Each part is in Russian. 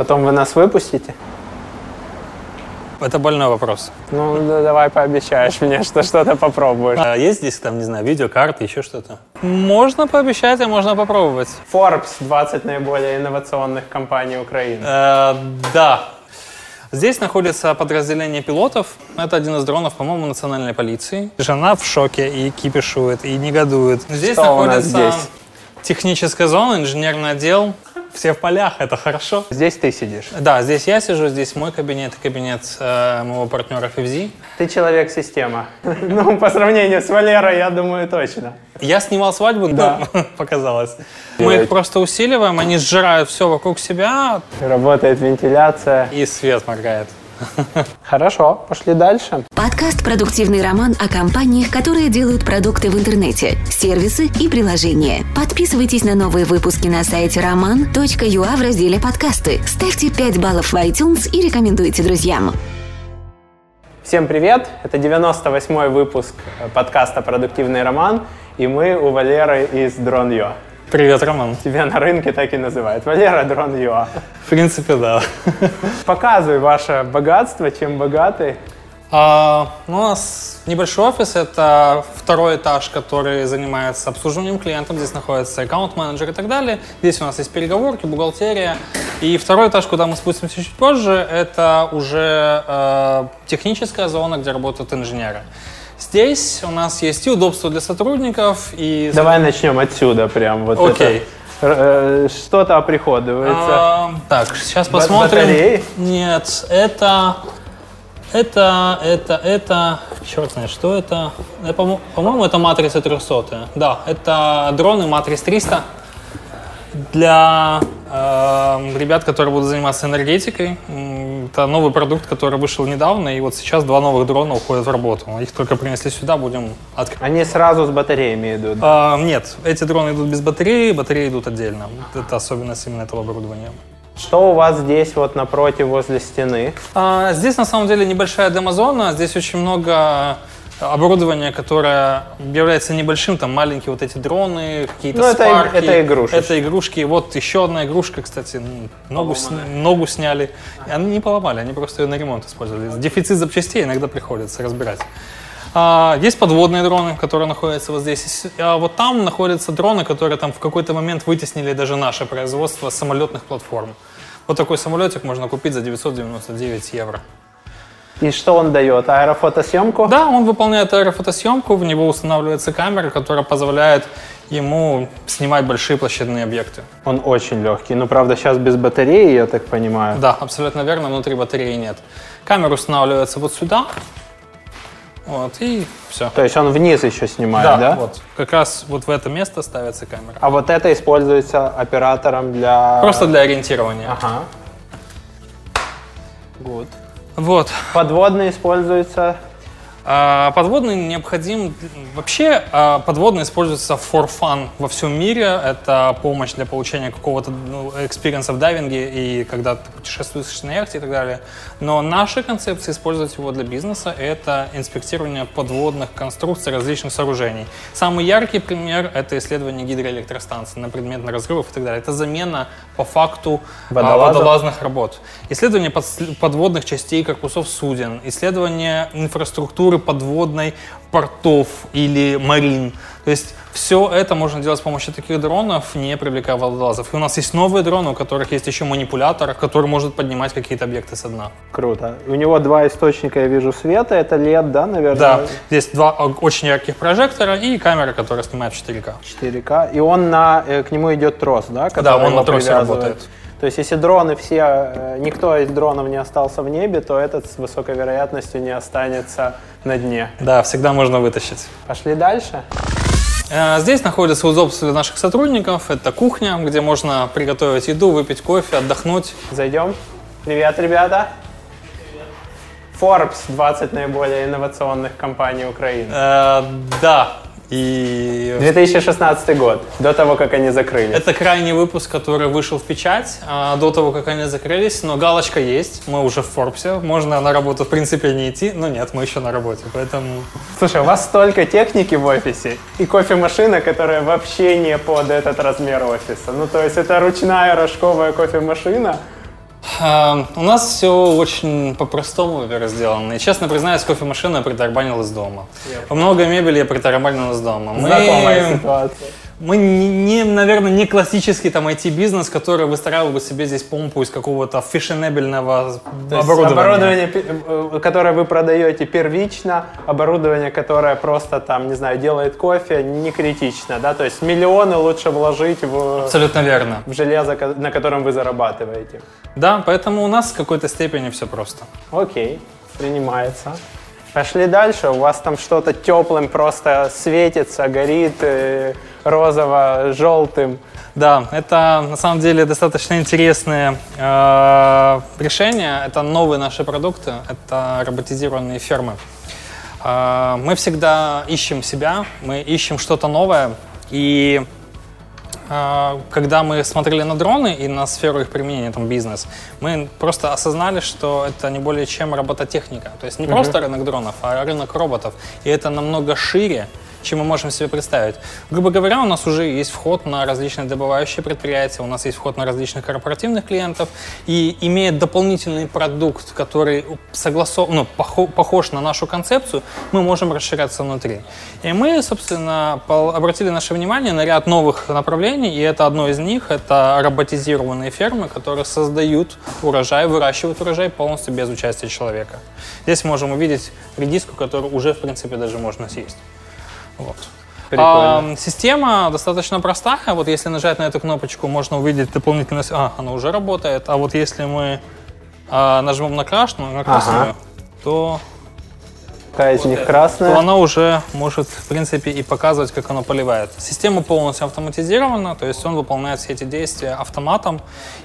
Потом вы нас выпустите? Это больной вопрос. Ну, да давай пообещаешь мне, что что-то попробуешь. А есть здесь, там, не знаю, видеокарты, еще что-то? Можно пообещать, а можно попробовать. Forbes 20 наиболее инновационных компаний Украины. Э, да. Здесь находится подразделение пилотов. Это один из дронов, по-моему, национальной полиции. Жена в шоке и кипишует, и негодует. Здесь Что находится здесь? техническая зона, инженерный отдел. Все в полях, это хорошо. Здесь ты сидишь. Да, здесь я сижу, здесь мой кабинет, кабинет э, моего партнера FFZ. Ты человек-система. Ну, по сравнению с Валерой, я думаю, точно. Я снимал свадьбу, Да. да, показалось. Мы их просто усиливаем, они сжирают все вокруг себя, Работает вентиляция. и свет моргает. Хорошо, пошли дальше. Подкаст «Продуктивный роман» о компаниях, которые делают продукты в интернете, сервисы и приложения. Подписывайтесь на новые выпуски на сайте roman.ua в разделе «Подкасты». Ставьте 5 баллов в iTunes и рекомендуйте друзьям. Всем привет! Это 98-й выпуск э, подкаста «Продуктивный роман», и мы у Валеры из Drone.io. Привет, Роман. Тебя на рынке так и называют. Валера Drone.io. В принципе, да. Показывай ваше богатство, чем богаты. А, ну, у нас небольшой офис, это второй этаж, который занимается обслуживанием клиентов. Здесь находится аккаунт-менеджер и так далее. Здесь у нас есть переговорки, бухгалтерия. И второй этаж, куда мы спустимся чуть позже, это уже э, техническая зона, где работают инженеры. Здесь у нас есть и удобство для сотрудников, и... Давай начнем отсюда прям. Вот Окей. это. Э, Что-то оприходуется. А, так, сейчас посмотрим. батареи? Нет, это, это, это, это, черт знает, что это. Это, по- По-моему, это матрица 300. Да, это дроны Матрис 300 для э, ребят, которые будут заниматься энергетикой. Это новый продукт, который вышел недавно, и вот сейчас два новых дрона уходят в работу. Их только принесли сюда, будем открывать. Они сразу с батареями идут. А, нет, эти дроны идут без батареи, батареи идут отдельно. Это особенность именно этого оборудования. Что у вас здесь вот напротив, возле стены? А, Здесь на самом деле небольшая демозона, здесь очень много оборудования, которое является небольшим, там маленькие вот эти дроны, какие-то Ну, это спарки. это игрушечки. Это игрушки. Вот еще одна игрушка, кстати, ногу, сня- ногу сняли. И Они не поломали, они просто ее на ремонт использовали. Дефицит запчастей иногда приходится разбирать. А, Есть подводные дроны, которые находятся вот здесь. С- А вот там находятся дроны, которые там в какой-то момент вытеснили даже наше производство с самолетных платформ. Вот такой самолетик можно купить за 999 евро. И что он дает? Аэрофотосъемку? Да, он выполняет аэрофотосъемку, в него устанавливается камера, которая позволяет ему снимать большие площадные объекты. Он очень легкий. Ну, правда, сейчас без батареи, я так понимаю. Да, абсолютно верно, внутри батареи нет. Камера устанавливается вот сюда, вот, и все. То есть он вниз еще снимает, да? вот. Как раз вот в это место ставится камера. А вот это используется оператором для... Просто для ориентирования. Ага. Good. Вот. Подводный используется... А, Подводный необходим... Вообще а, подводный используется for fun во всем мире. Это помощь для получения какого-то ну, experience а в дайвинге и когда ты путешествуешь на яхте и так далее. Но наша концепция использовать его для бизнеса — это инспектирование подводных конструкций различных сооружений. Самый яркий пример — это исследование гидроэлектростанций на предмет разрывов и так далее. Это замена по факту а, Водолазов? водолазных работ. Исследование подводных частей корпусов суден, исследование инфраструктуры подводной портов или марин. То есть все это можно делать с помощью таких дронов, не привлекая водолазов. И у нас есть новые дроны, у которых есть еще манипулятор, который может поднимать какие-то объекты со дна. Круто. У него два источника, я вижу, света. Это LED, да, наверное? Да, здесь два о- очень ярких прожектора и камера, которая снимает в 4К. 4К. И он на, э, к нему идет трос, да? который он на тросе работает. То есть если дроны все, э, никто из дронов не остался в небе, то этот с высокой вероятностью не останется на дне. Да, всегда можно вытащить. Пошли дальше. Э, Здесь находится удобство для наших сотрудников. Это кухня, где можно приготовить еду, выпить кофе, отдохнуть. Зайдем. Привет, ребята. Forbes 20 наиболее инновационных компаний Украины. Э, да, и 2016 год, до того, как они закрылись. это крайний выпуск, который вышел в печать а, до того, как они закрылись, но галочка есть, мы уже в Форбсе, можно на работу в принципе не идти, но нет, мы еще на работе, поэтому Слушай, у вас столько техники в офисе и кофемашина, которая вообще не под этот размер офиса. Ну, то есть это ручная рожковая кофемашина, А, У нас все очень по-простому сделано. И честно признаюсь, кофемашину я притарабанил из дома. Много мебели я притарабанил из дома. Мы- Знакомая ситуация. Мы, не, не, наверное, не классический там IT-бизнес, который выстраивал бы себе здесь помпу из какого-то фешенебельного То оборудования. оборудование, э, которое вы продаете первично, оборудование, которое просто там, не знаю, делает кофе, не критично, да? То есть миллионы лучше вложить в, Абсолютно верно. в железо, на котором вы зарабатываете. Да, поэтому у нас в какой-то степени все просто. Окей, принимается. Пошли дальше. У вас там что-то теплым просто светится, горит э, розово-желтым. Да, это на самом деле достаточно интересные э, решения. Это новые наши продукты, это роботизированные фермы. Э, мы всегда ищем себя, мы ищем что-то новое. И когда мы смотрели на дроны и на сферу их применения, там бизнес, мы просто осознали, что это не более чем робототехника. То есть не просто рынок дронов, а рынок роботов. И это намного шире, чем мы можем себе представить. Грубо говоря, у нас уже есть вход на различные добывающие предприятия, у нас есть вход на различных корпоративных клиентов, и имея дополнительный продукт, который согласов... ну, похо- похож на нашу концепцию, мы можем расширяться внутри. И мы, собственно, обратили наше внимание на ряд новых направлений, и это одно из них, это роботизированные фермы, которые создают урожай, выращивают урожай полностью без участия человека. Здесь можем увидеть редиску, которую уже, в принципе, даже можно съесть. Вот. Прикольно. А, система достаточно простая. Вот если нажать на эту кнопочку, можно увидеть дополнительно... А, она уже работает. А вот если мы а, нажмем на красную, на красную то, Какая из них то красная? она уже может, в принципе, и показывать, как оно поливает. Система полностью автоматизирована, то есть он выполняет все эти действия автоматом.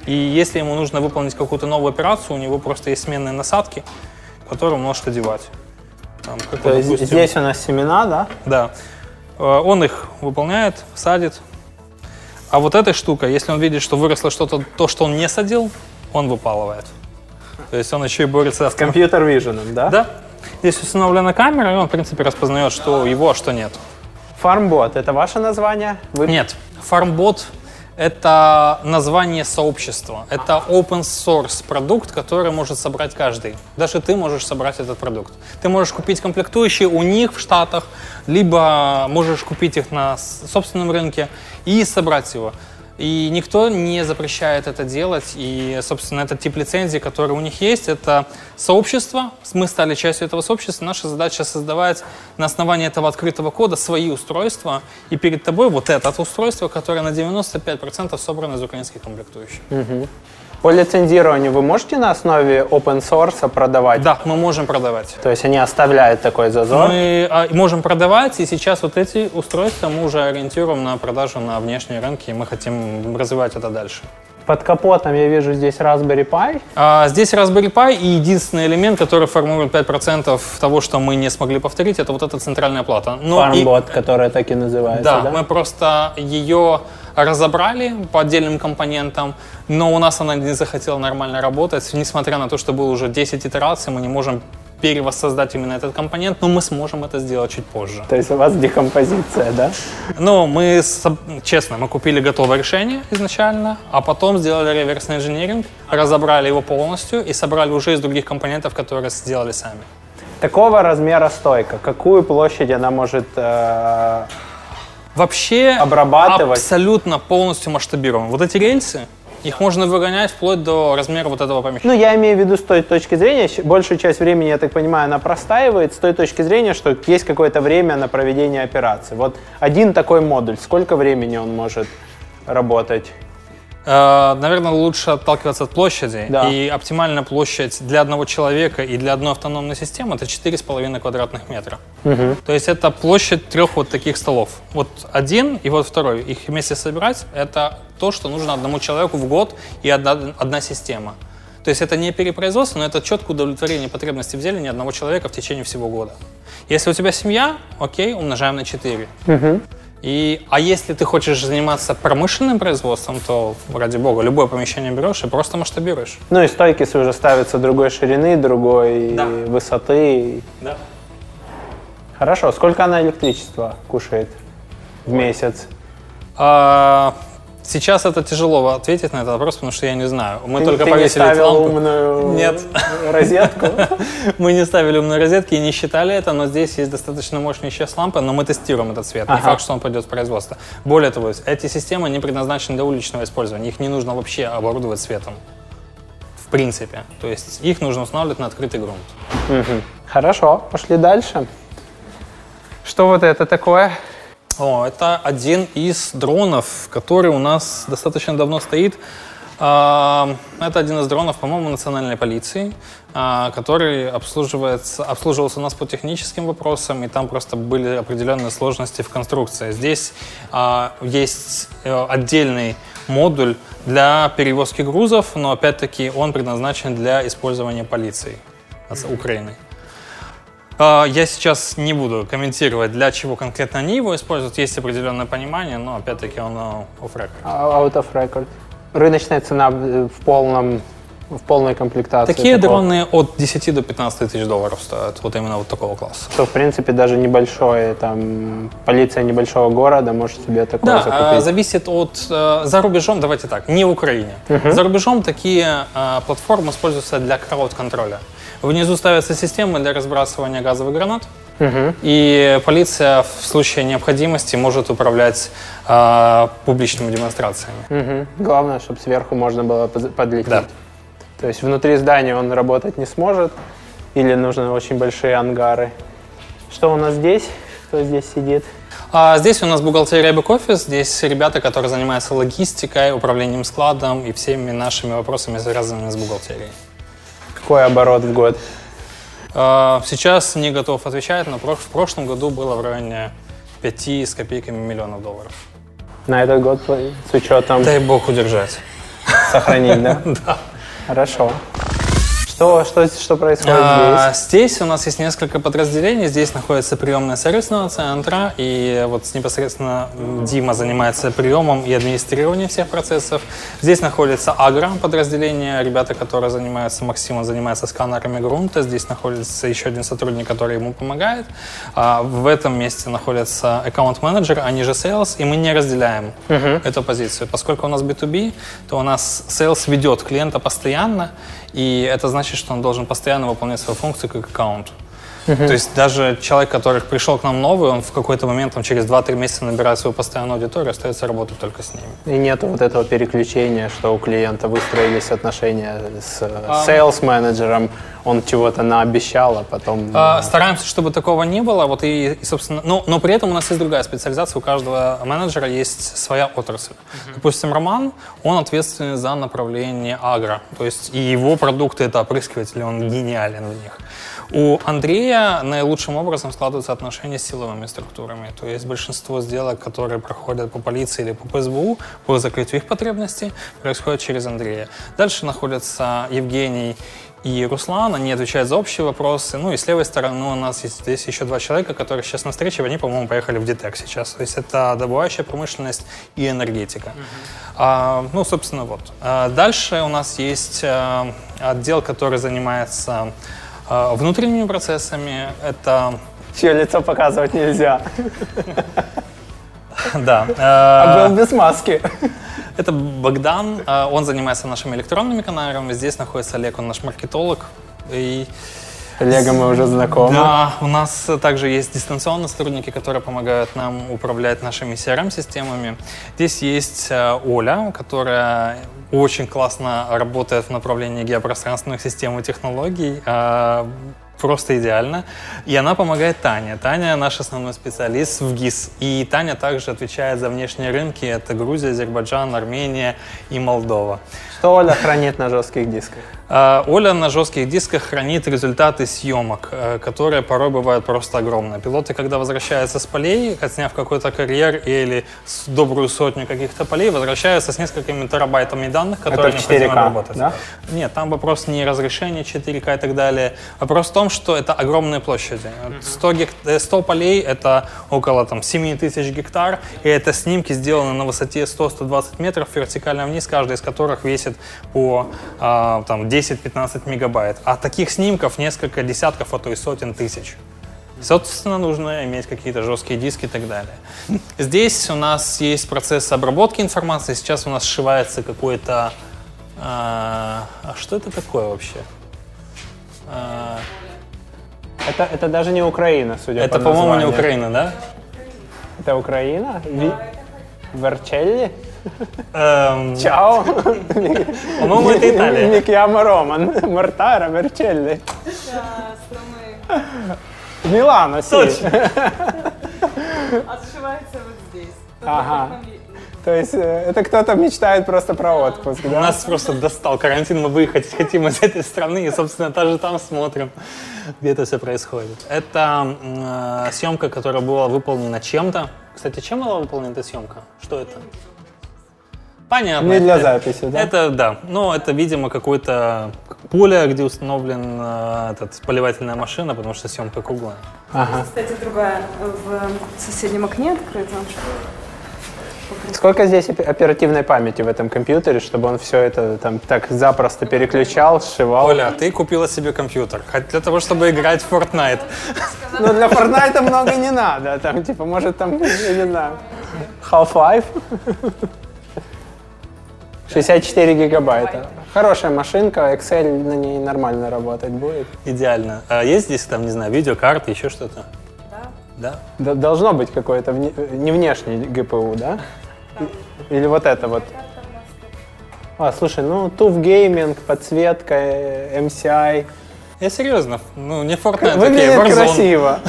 И если ему нужно выполнить какую-то новую операцию, у него просто есть сменные насадки, которые он может одевать. Там, как То есть допустим, здесь у нас семена, да? Да. Э, Он их выполняет, садит. А вот этой штукой, если он видит, что выросло что-то, то, что он не садил, он выпалывает. То есть он еще и борется с Компьютер виженом, да? Да. Здесь установлена камера, и он, в принципе, распознает, что его, а что нет. Фармбот, это ваше название? Вы... Нет. Фармбот — это название сообщества. Это open source продукт, который может собрать каждый. Даже ты можешь собрать этот продукт. Ты можешь купить комплектующие у них в Штатах, либо можешь купить их на собственном рынке и собрать его. И никто не запрещает это делать. И, собственно, этот тип лицензии, который у них есть, это сообщество. Мы стали частью этого сообщества. Наша задача создавать на основании этого открытого кода свои устройства. И перед тобой вот это устройство, которое на 95% собрано из украинских комплектующих. По лицензированию вы можете на основе open source продавать? Да, мы можем продавать. То есть они оставляют такой зазор? Мы а, можем продавать, и сейчас вот эти устройства мы уже ориентируем на продажу на внешние рынки, и мы хотим развивать это дальше. Под капотом я вижу здесь Raspberry Pi. А, Здесь Raspberry Pi, и единственный элемент, который формирует 5% того, что мы не смогли повторить, это вот эта центральная плата. Но и- Фармбот, которая так и называется, да, да? мы просто ее разобрали по отдельным компонентам, но у нас она не захотела нормально работать, несмотря на то, что было уже 10 итераций, мы не можем перевоссоздать именно этот компонент, но мы сможем это сделать чуть позже. То есть у вас декомпозиция, да? Но мы, честно, мы купили готовое решение изначально, а потом сделали реверсный инженеринг, разобрали его полностью и собрали уже из других компонентов, которые сделали сами. Такого размера стойка. Какую площадь она может... э, Вообще Обрабатывать. абсолютно полностью масштабируем. Вот эти рельсы, их можно выгонять вплоть до размера вот этого помещения. Ну, я имею в виду с той точки зрения, большую часть времени, я так понимаю, она простаивает, с той точки зрения, что есть какое-то время на проведение операции. Вот один такой модуль, сколько времени он может работать? Э, Наверное, лучше отталкиваться от площади. Да. И оптимальная площадь для одного человека и для одной автономной системы это 4,5 квадратных метра. То есть это площадь трех вот таких столов. Вот один и вот второй. Их вместе собирать это то, что нужно одному человеку в год и одна, одна система. То есть это не перепроизводство, но это четкое удовлетворение потребностей в зелени одного человека в течение всего года. Если у тебя семья, окей, умножаем на 4. И, а если ты хочешь заниматься промышленным производством, то, ради бога, любое помещение берешь и просто масштабируешь. Ну и стойки уже ставятся другой ширины, другой Да. высоты. Да. Хорошо, сколько она электричества кушает в месяц? А, Сейчас это тяжело ответить на этот вопрос, потому что я не знаю. Мы Ты- только ты не повесили эти ставил лампы. умную Нет. розетку? Мы не ставили умные розетки и не считали это, но здесь есть достаточно мощные сейчас лампы, но мы тестируем этот свет. Не факт, что он пойдет в производство. Более того, эти системы не предназначены для уличного использования. Их не нужно вообще оборудовать светом. В принципе. То есть их нужно устанавливать на открытый грунт. Хорошо, пошли дальше. Что вот это такое? О, это один из дронов, который у нас достаточно давно стоит. А, Это один из дронов, по-моему, национальной полиции, а, который обслуживается, обслуживался у нас по техническим вопросам, и там просто были определенные сложности в конструкции. Здесь а, есть э, отдельный модуль для перевозки грузов, но опять-таки он предназначен для использования полицией Украины. А, Я сейчас не буду комментировать, для чего конкретно они его используют. Есть определенное понимание, но опять-таки он э, off-record. А, Out of record. Рыночная цена в полном в полной комплектации. Такие такого. дроны от 10 до 15 тысяч долларов стоят, вот именно вот такого класса. Что, в принципе, даже небольшое, там, полиция небольшого города может себе такое Да, закупить. э, зависит от... э, За рубежом, давайте так, не в Украине. За рубежом такие э, платформы используются для крауд-контроля. Внизу ставятся системы для разбрасывания газовых гранат, и полиция в случае необходимости может управлять э, публичными демонстрациями. Мгм. Главное, чтобы сверху можно было подлететь. Да. То есть внутри здания он работать не сможет, или нужны очень большие ангары. Что у нас здесь? Кто здесь сидит? А здесь у нас бухгалтерия бэк-офис, здесь ребята, которые занимаются логистикой, управлением складом и всеми нашими вопросами, связанными с бухгалтерией. Какой оборот в год? А, Сейчас не готов отвечать, но в прошлом году было в районе 5 с копейками миллионов долларов. На этот год с учетом Дай бог удержать. сохранить, да? Да. Хорошо. Что, что, что происходит А, здесь? Здесь у нас есть несколько подразделений. Здесь находится приемная сервисного центра. И вот непосредственно Дима занимается приемом и администрированием всех процессов. Здесь находится агро подразделение. Ребята, которые занимаются, Максим, он занимается сканерами грунта. Здесь находится еще один сотрудник, который ему помогает. А в этом месте находится аккаунт-менеджер, они же sales. И мы не разделяем эту позицию. Поскольку у нас B2B, то у нас sales ведет клиента постоянно. И это значит, что он должен постоянно выполнять свою функцию как аккаунт. То есть даже человек, который пришел к нам новый, он в какой-то момент, там, через 2-3 месяца набирает свою постоянную аудиторию, остается работать только с ними. И нет вот этого переключения, что у клиента выстроились отношения с э, А. он чего-то наобещал, а потом... А, Стараемся, чтобы такого не было. Вот и, и, собственно, но, но при этом у нас есть другая специализация. У каждого менеджера есть своя отрасль. Допустим, Роман, он ответственный за направление агро. То есть и его продукты это опрыскиватели, он гениален в них. У Андрея наилучшим образом складываются отношения с силовыми структурами. То есть большинство сделок, которые проходят по полиции или по ПСБУ, по закрытию их потребностей, происходит через Андрея. Дальше находятся Евгений и Руслан, они отвечают за общие вопросы. Ну и с левой стороны у нас есть здесь еще два человека, которые сейчас на встрече, они, по-моему, поехали в ДТЭК сейчас. То есть это добывающая промышленность и энергетика. А, ну, собственно, вот. А дальше у нас есть а, отдел, который занимается а, внутренними процессами. Это, Чье лицо показывать нельзя. да, А э, был без маски. это Богдан, э, он занимается нашими электронными каналами. Здесь находится Олег, он наш маркетолог. И Олега мы уже знакомы. Да, у нас также есть дистанционные сотрудники, которые помогают нам управлять нашими CRM-системами. Здесь есть э, Оля, которая очень классно работает в направлении геопространственных систем и технологий. Просто идеально. И она помогает Тане. Таня наш основной специалист в ГИС. И Таня также отвечает за внешние рынки. Это Грузия, Азербайджан, Армения и Молдова. Что Оля хранит на жестких дисках? А, Оля на жестких дисках хранит результаты съемок, э, которые порой бывают просто огромные. Пилоты, когда возвращаются с полей, отсняв какой-то карьер или добрую сотню каких-то полей, возвращаются с несколькими терабайтами данных, которые Это необходимо 4К, обработать. да? Нет, там вопрос не разрешение 4К и так далее, вопрос в том, что это огромные площади. Вот 100, гек- э, 100 полей — это около там, 7 тысяч гектар, и это снимки сделаны на высоте 100-120 метров вертикально вниз, каждый из которых весит по а, там, 10-15 мегабайт. А таких снимков несколько десятков, а то и сотен тысяч. Соответственно, нужно иметь какие-то жесткие диски и так далее. Здесь у нас есть процесс обработки информации. Сейчас у нас сшивается какой-то... А, а что это такое вообще? А, Это, это даже не Украина, судя это, по по-моему, не. Украина, да? Это Украина? Ви... Верчелли? Эм, Чао! по-моему, это Италия. Микьямо Роман. Мартара Верчелли. страны Милано, си. отшивается вот здесь. Ага. То есть это кто-то мечтает просто про отпуск, да? Нас просто достал карантин, мы выехать хотим из этой страны, и, собственно, даже там смотрим, где это все происходит. Это э, съемка, которая была выполнена чем-то. Кстати, чем была выполнена эта съемка? Что это? Понятно. Не для записи, да? Это, да. Ну, это, видимо, какое-то поле, где установлен э, этот, поливательная машина, потому что съемка круглая. Ага. Кстати, другая в соседнем окне открыта. Сколько здесь опе- оперативной памяти в этом компьютере, чтобы он все это там так запросто переключал, сшивал? Оля, ты купила себе компьютер хоть для того, чтобы играть в Fortnite. Ну, для Fortnite много не надо. Там, типа, может, там, я не знаю, Half-Life. 64 гигабайта. Хорошая машинка, Excel на ней нормально работать будет. Идеально. А есть здесь, там, не знаю, видеокарты, еще что-то? Да. Да? Должно быть какое-то вне- не внешний ГПУ, да? Или вот это вот. А, слушай, ну, TUF Gaming, подсветка, э, MCI. Я серьезно. Ну, не Fortnite, окей, Выглядит Warzone. красиво.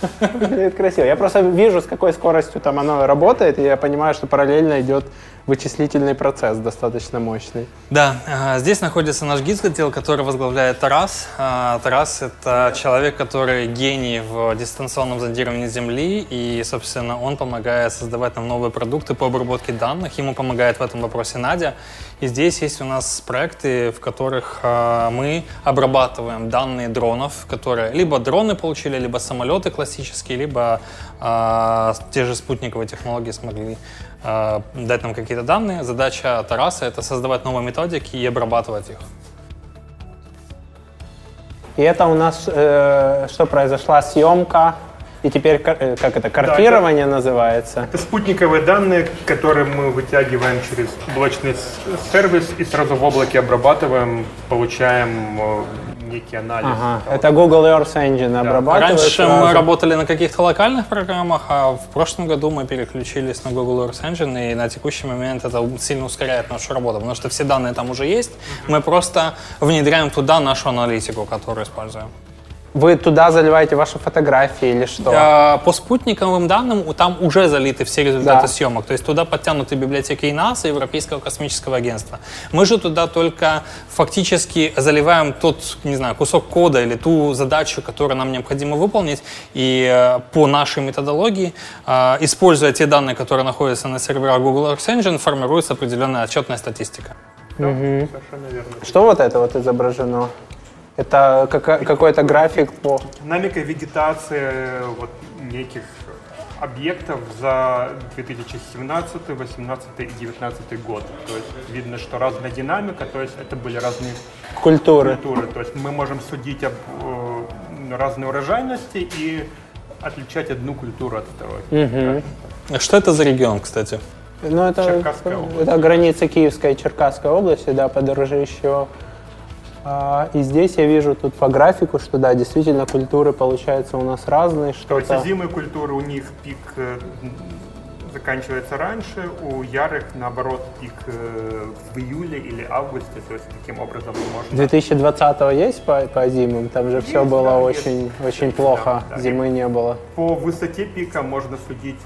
Выглядит красиво. Я просто вижу, с какой скоростью там оно работает, и я понимаю, что параллельно идет вычислительный процесс достаточно мощный. Да, а, здесь находится наш гид-отдел, который возглавляет Тарас. А, Тарас — это человек, который гений в дистанционном зондировании Земли, и, собственно, он помогает создавать нам новые продукты по обработке данных. Ему помогает в этом вопросе Надя. И здесь есть у нас проекты, в которых а, мы обрабатываем данные дронов, которые либо дроны получили, либо самолеты классические, либо а, те же спутниковые технологии смогли а, дать нам какие-то данные. Задача Тараса — это создавать новые методики и обрабатывать их. И это у нас э, что произошла съемка, и теперь э, как это картирование называется. Это спутниковые данные, которые мы вытягиваем через облачный сервис и сразу в облаке обрабатываем, получаем э, некий анализ. Ага. Это Google Earth Engine обрабатывает. Раньше мы сразу. работали на каких-то локальных программах, а в прошлом году мы переключились на Google Earth Engine, и на текущий момент это сильно ускоряет нашу работу, потому что все данные там уже есть. Мы просто внедряем туда нашу аналитику, которую используем. Вы туда заливаете ваши фотографии или что? По спутниковым данным у- там уже залиты все результаты Да. съемок. То есть туда подтянуты библиотеки и НАСА, и Европейского космического агентства. Мы же туда только фактически заливаем тот, не знаю, кусок кода или ту задачу, которую нам необходимо выполнить. И э, по нашей методологии, э, используя те данные, которые находятся на серверах Google Earth Engine, формируется определенная отчетная статистика. Совершенно верно. Что вот это вот изображено? Это какой-то график по... Динамика вегетации вот, неких объектов за 2017, 2018 и 2019 год. То есть видно, что разная динамика, то есть это были разные Культуры. культуры. То есть мы можем судить об э, разной урожайности и отличать одну культуру от второй. А Что это за регион, кстати? Ну, это, Черкасская область. это граница Киевской и Черкасской области, да, по Дорожищеву. А, и здесь я вижу тут по графику, что да, действительно культуры получаются у нас разные. То есть зимой культуры у них пик э, заканчивается раньше, у ярых наоборот пик э, в июле или августе, то есть таким образом можно 2020 есть по, по зимам? Там же все Есть, было да, очень, очень плохо, да, да. зимы не было. по высоте пика можно судить,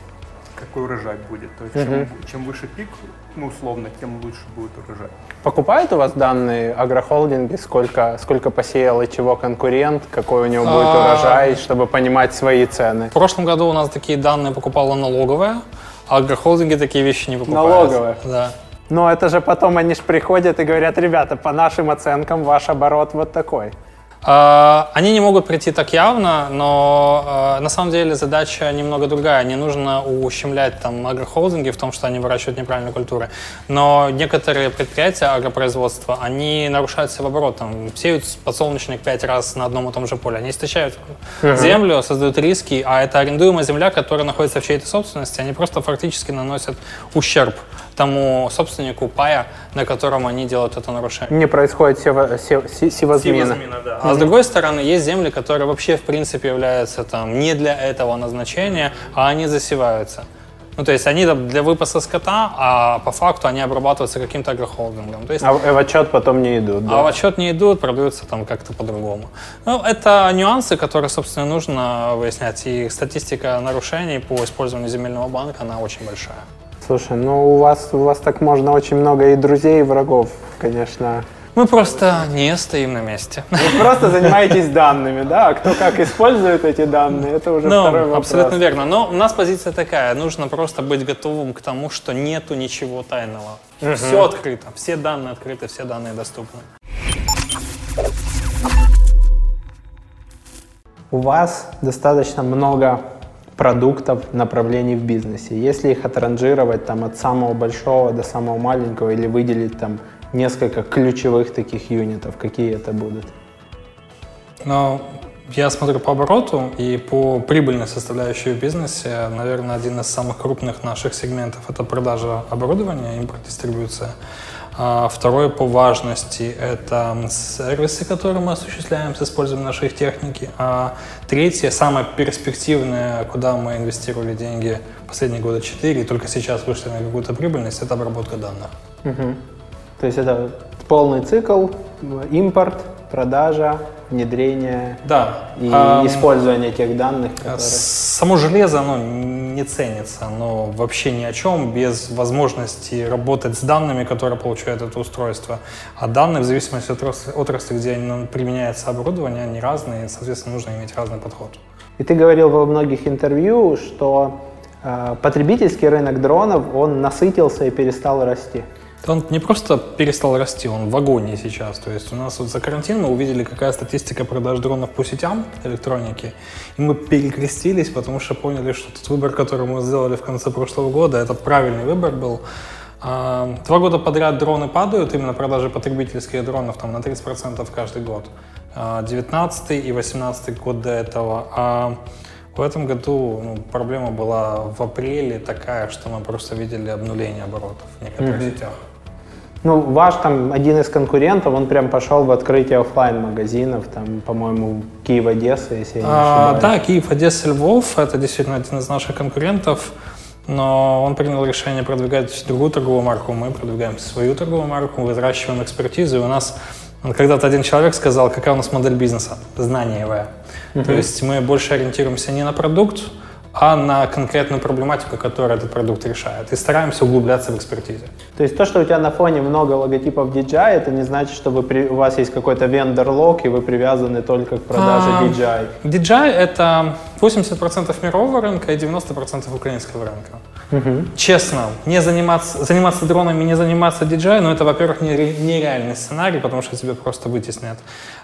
какой урожай будет. То есть чем, чем выше пик, ну условно, тем лучше будет урожай. Покупают у вас данные агрохолдинги, сколько, сколько посеял и чего конкурент, какой у него будет А. урожай, чтобы понимать свои цены? В прошлом году у нас такие данные покупала налоговая, а агрохолдинги такие вещи не покупают. Налоговая? Да. Но это же потом они ж приходят и говорят, ребята, по нашим оценкам ваш оборот вот такой. А, Они не могут прийти так явно, но а, на самом деле задача немного другая. Не нужно ущемлять там агрохолдинги в том, что они выращивают неправильные культуры. Но некоторые предприятия агропроизводства, они нарушают оборот. Там, сеют подсолнечник пять раз на одном и том же поле. Они истощают землю, создают риски, а это арендуемая земля, которая находится в чьей-то собственности. Они просто фактически наносят ущерб тому собственнику пая, на котором они делают это нарушение. Не происходит сево- се- се- севозмена. Севозмена, да. А с другой стороны, есть земли, которые вообще в принципе являются там не для этого назначения, а они засеваются. Ну, то есть они там для выпаса скота, а по факту они обрабатываются каким-то агрохолдингом. То есть А в в отчет потом не идут. а да? в отчет не идут, продаются там как-то по-другому. Ну, это нюансы, которые, собственно, нужно выяснять. И статистика нарушений по использованию земельного банка, она очень большая. Слушай, ну у вас, у вас так можно очень много и друзей, и врагов, конечно. Мы просто не стоим на месте. Вы просто занимаетесь данными, да? А кто как использует эти данные, это уже второй Ну, вопрос. абсолютно верно. Но у нас позиция такая. Нужно просто быть готовым к тому, что нету ничего тайного. Все открыто. Все данные открыты, все данные доступны. У вас достаточно много продуктов, направлений в бизнесе. Если их отранжировать там, от самого большого до самого маленького или выделить там несколько ключевых таких юнитов, какие это будут? Но я смотрю по обороту и по прибыльной составляющей в бизнесе. Наверное, один из самых крупных наших сегментов – это продажа оборудования, импорт, дистрибуция. А второй по важности – это сервисы, которые мы осуществляем с использованием нашей техники. А третье, самое перспективное, куда мы инвестировали деньги последние года четыре, и только сейчас вышли на какую-то прибыльность – это обработка данных. Мгм. То есть это полный цикл, импорт, продажа, внедрение Да. и ам, использование тех данных, А которые... Само железо, оно не ценится, оно вообще ни о чем, без возможности работать с данными, которые получает это устройство. А данные, в зависимости от отрасли, где применяется оборудование, они разные, и, соответственно, нужно иметь разный подход. И ты говорил во многих интервью, что э, потребительский рынок дронов, он насытился и перестал расти. Он не просто перестал расти, он в агонии сейчас. То есть у нас вот за карантин мы увидели, какая статистика продаж дронов по сетям электроники, и мы перекрестились, потому что поняли, что тот выбор, который мы сделали в конце прошлого года, это правильный выбор был. А, Два года подряд дроны падают, именно продажи потребительских дронов там на 30% каждый год. А, 19 и 18 год до этого. А в этом году ну, проблема была в апреле такая, что мы просто видели обнуление оборотов в некоторых сетях. Ну, ваш там один из конкурентов, он прям пошел в открытие оффлайн магазинов там, по-моему, Киев, Одесса, если я не А, ошибаюсь. да, Киев, Одесса, Львов – это действительно один из наших конкурентов, но он принял решение продвигать другую торговую марку, мы продвигаем свою торговую марку, выращиваем экспертизу, и у нас когда-то один человек сказал, какая у нас модель бизнеса – знаниевая. То есть мы больше ориентируемся не на продукт, а на конкретную проблематику, которую этот продукт решает, и стараемся углубляться в экспертизе. То есть то, что у тебя на фоне много логотипов DJI, это не значит, что вы при- у вас есть какой-то вендор-лог, и вы привязаны только к продаже А, DJI. DJI — это 80% мирового рынка и 90% украинского рынка. Честно, не заниматься, заниматься дронами, не заниматься DJI, ну это, во-первых, нере- нереальный сценарий, потому что тебя просто вытеснят.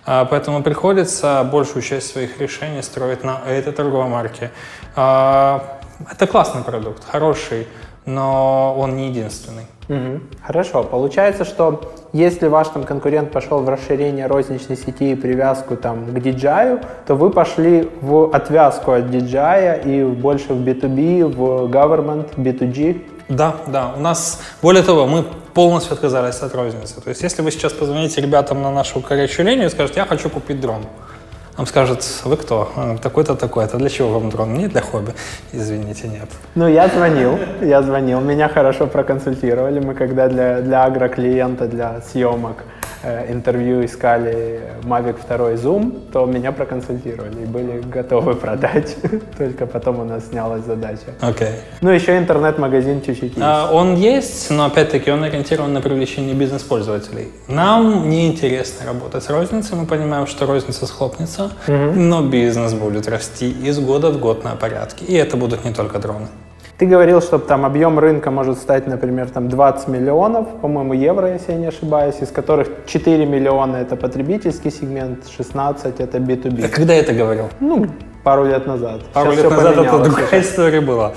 А, Поэтому приходится большую часть своих решений строить на этой торговой марке. А, Это классный продукт, хороший, но он не единственный. Мгм. Хорошо. Получается, что если ваш там конкурент пошел в расширение розничной сети и привязку там к DJI, то вы пошли в отвязку от DJI и больше в B2B, в government, B2G. Да, да. У нас, более того, мы полностью отказались от розницы. То есть, если вы сейчас позвоните ребятам на нашу горячую линию и скажете, я хочу купить дрон, вам скажут, вы кто? «А, Такой-то, такой-то. Для чего вам дрон? Не для хобби. Извините, нет. Ну, я звонил, я звонил, меня хорошо проконсультировали. Мы когда для, для агроклиента, для съемок интервью искали Mavic 2 Zoom, то меня проконсультировали и были готовы продать. Только потом у нас снялась задача. Окей. Ну, еще интернет-магазин чуть-чуть. А, Он есть, но опять-таки он ориентирован на привлечение бизнес-пользователей. Нам неинтересно работать с розницей, мы понимаем, что розница схлопнется, но бизнес будет расти из года в год на порядке. И это будут не только дроны. Ты говорил, что там объем рынка может стать, например, там 20 миллионов, по-моему, евро, если я не ошибаюсь, из которых 4 миллиона это потребительский сегмент, 16 это B2B. А когда я это говорил? Ну, пару лет назад. Пару Сейчас лет назад это другая уже. история была.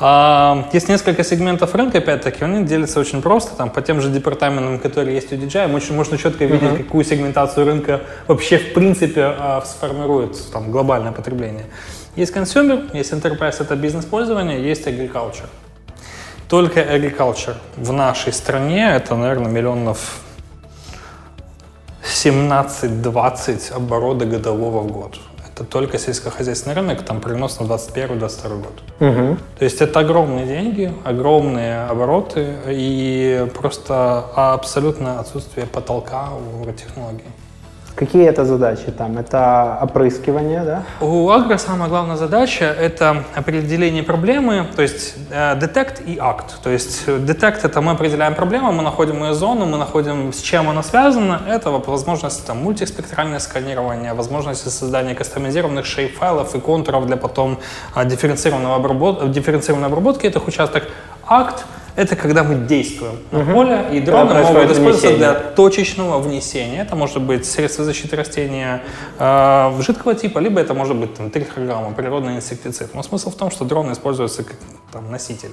А, есть несколько сегментов рынка, опять-таки, они делятся очень просто, там, по тем же департаментам, которые есть у DJI, очень, можно четко видеть, какую сегментацию рынка вообще, в принципе, а, сформирует там, глобальное потребление. Есть consumer, есть enterprise, это бизнес-пользование, есть agriculture. Только agriculture в нашей стране это, наверное, миллионов 17-20 оборота годового в год. Это только сельскохозяйственный рынок, там прогноз на 21-22 год. Мгм. То есть это огромные деньги, огромные обороты и просто абсолютное отсутствие потолка у технологий. Какие это задачи там? Это опрыскивание, да? У Агро самая главная задача — это определение проблемы, то есть э, детект и акт. То есть э, детект — это мы определяем проблему, мы находим ее зону, мы находим, с чем она связана. Это возможность там, мультиспектральное сканирование, возможности создания кастомизированных шейп-файлов и контуров для потом а, дифференцированного обработ- дифференцированной обработки этих участок. Акт — это когда мы действуем на поле, и дроны Когда могут использоваться внесение. для точечного внесения. Это может быть средство защиты растения э, жидкого типа, либо это может быть там, трихограмма, природный инсектицид. Но смысл в том, что дроны используются как там, носитель.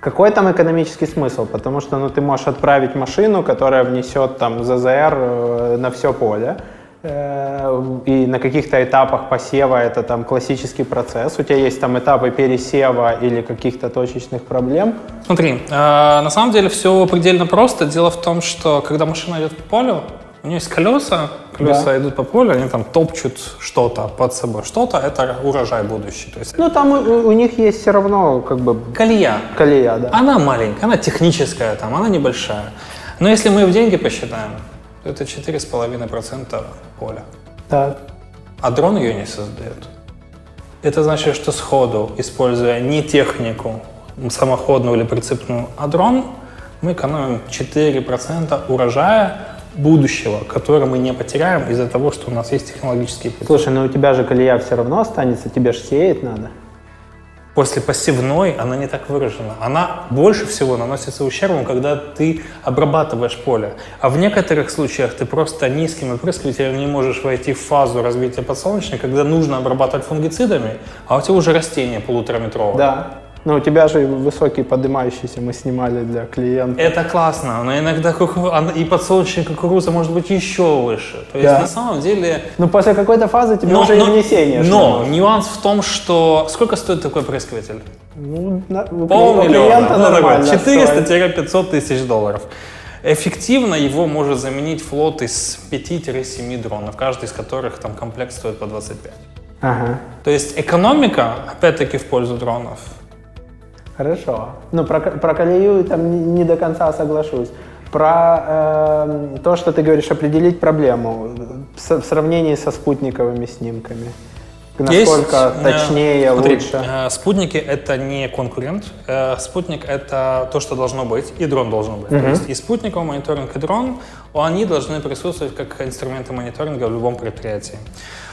Какой там экономический смысл? Потому что ну, ты можешь отправить машину, которая внесет там ЗЗР э, на все поле. Э, И на каких-то этапах посева это там классический процесс. У тебя есть там этапы пересева или каких-то точечных проблем. Смотри, э, на самом деле все предельно просто. Дело в том, что когда машина идет по полю, у нее есть колеса, колеса Да. идут по полю, они там топчут что-то под собой. Что-то — это урожай будущий. То есть Ну там у, у них есть все равно как бы колея. колея, да. Она маленькая, она техническая, там, она небольшая. Но если мы в деньги посчитаем, то это 4,5% поля. Так. А дрон ее не создает. Это значит, что сходу, используя не технику самоходную или прицепную, а дрон, мы экономим 4% урожая будущего, который мы не потеряем из-за того, что у нас есть технологические. Слушай, ну у тебя же колея все равно останется, тебе же сеять надо. После посевной она не так выражена. Она больше всего наносится ущербом, когда ты обрабатываешь поле. А в некоторых случаях ты просто низким опрыскивателем не можешь войти в фазу развития подсолнечника, когда нужно обрабатывать фунгицидами, а у тебя уже растение полутораметровое. Да. Но у тебя же высокий поднимающийся мы снимали для клиента. Это классно, но иногда и подсолнечник кукуруза может быть еще выше. То есть Да. на самом деле... Ну после какой-то фазы тебе уже и внесение. но нужно. нюанс в том, что... Сколько стоит такой опрыскиватель? Ну, на- Полмиллиона. клиента Ну, такой, нормально стоит. 400-500 тысяч долларов. Эффективно его может заменить флот из 5-7 дронов, каждый из которых там комплект стоит по 25. Ага. То есть экономика, опять-таки, в пользу дронов. Хорошо. Ну, про, про колею там не, до конца соглашусь. Про эм, то, что ты говоришь, определить проблему в, сравнении со спутниковыми снимками. Насколько Есть, э, точнее, смотри, лучше. э, спутники это не конкурент. Э, спутник это то, что должно быть, и дрон должен быть. То есть и спутниковый мониторинг, и дрон, они должны присутствовать как инструменты мониторинга в любом предприятии.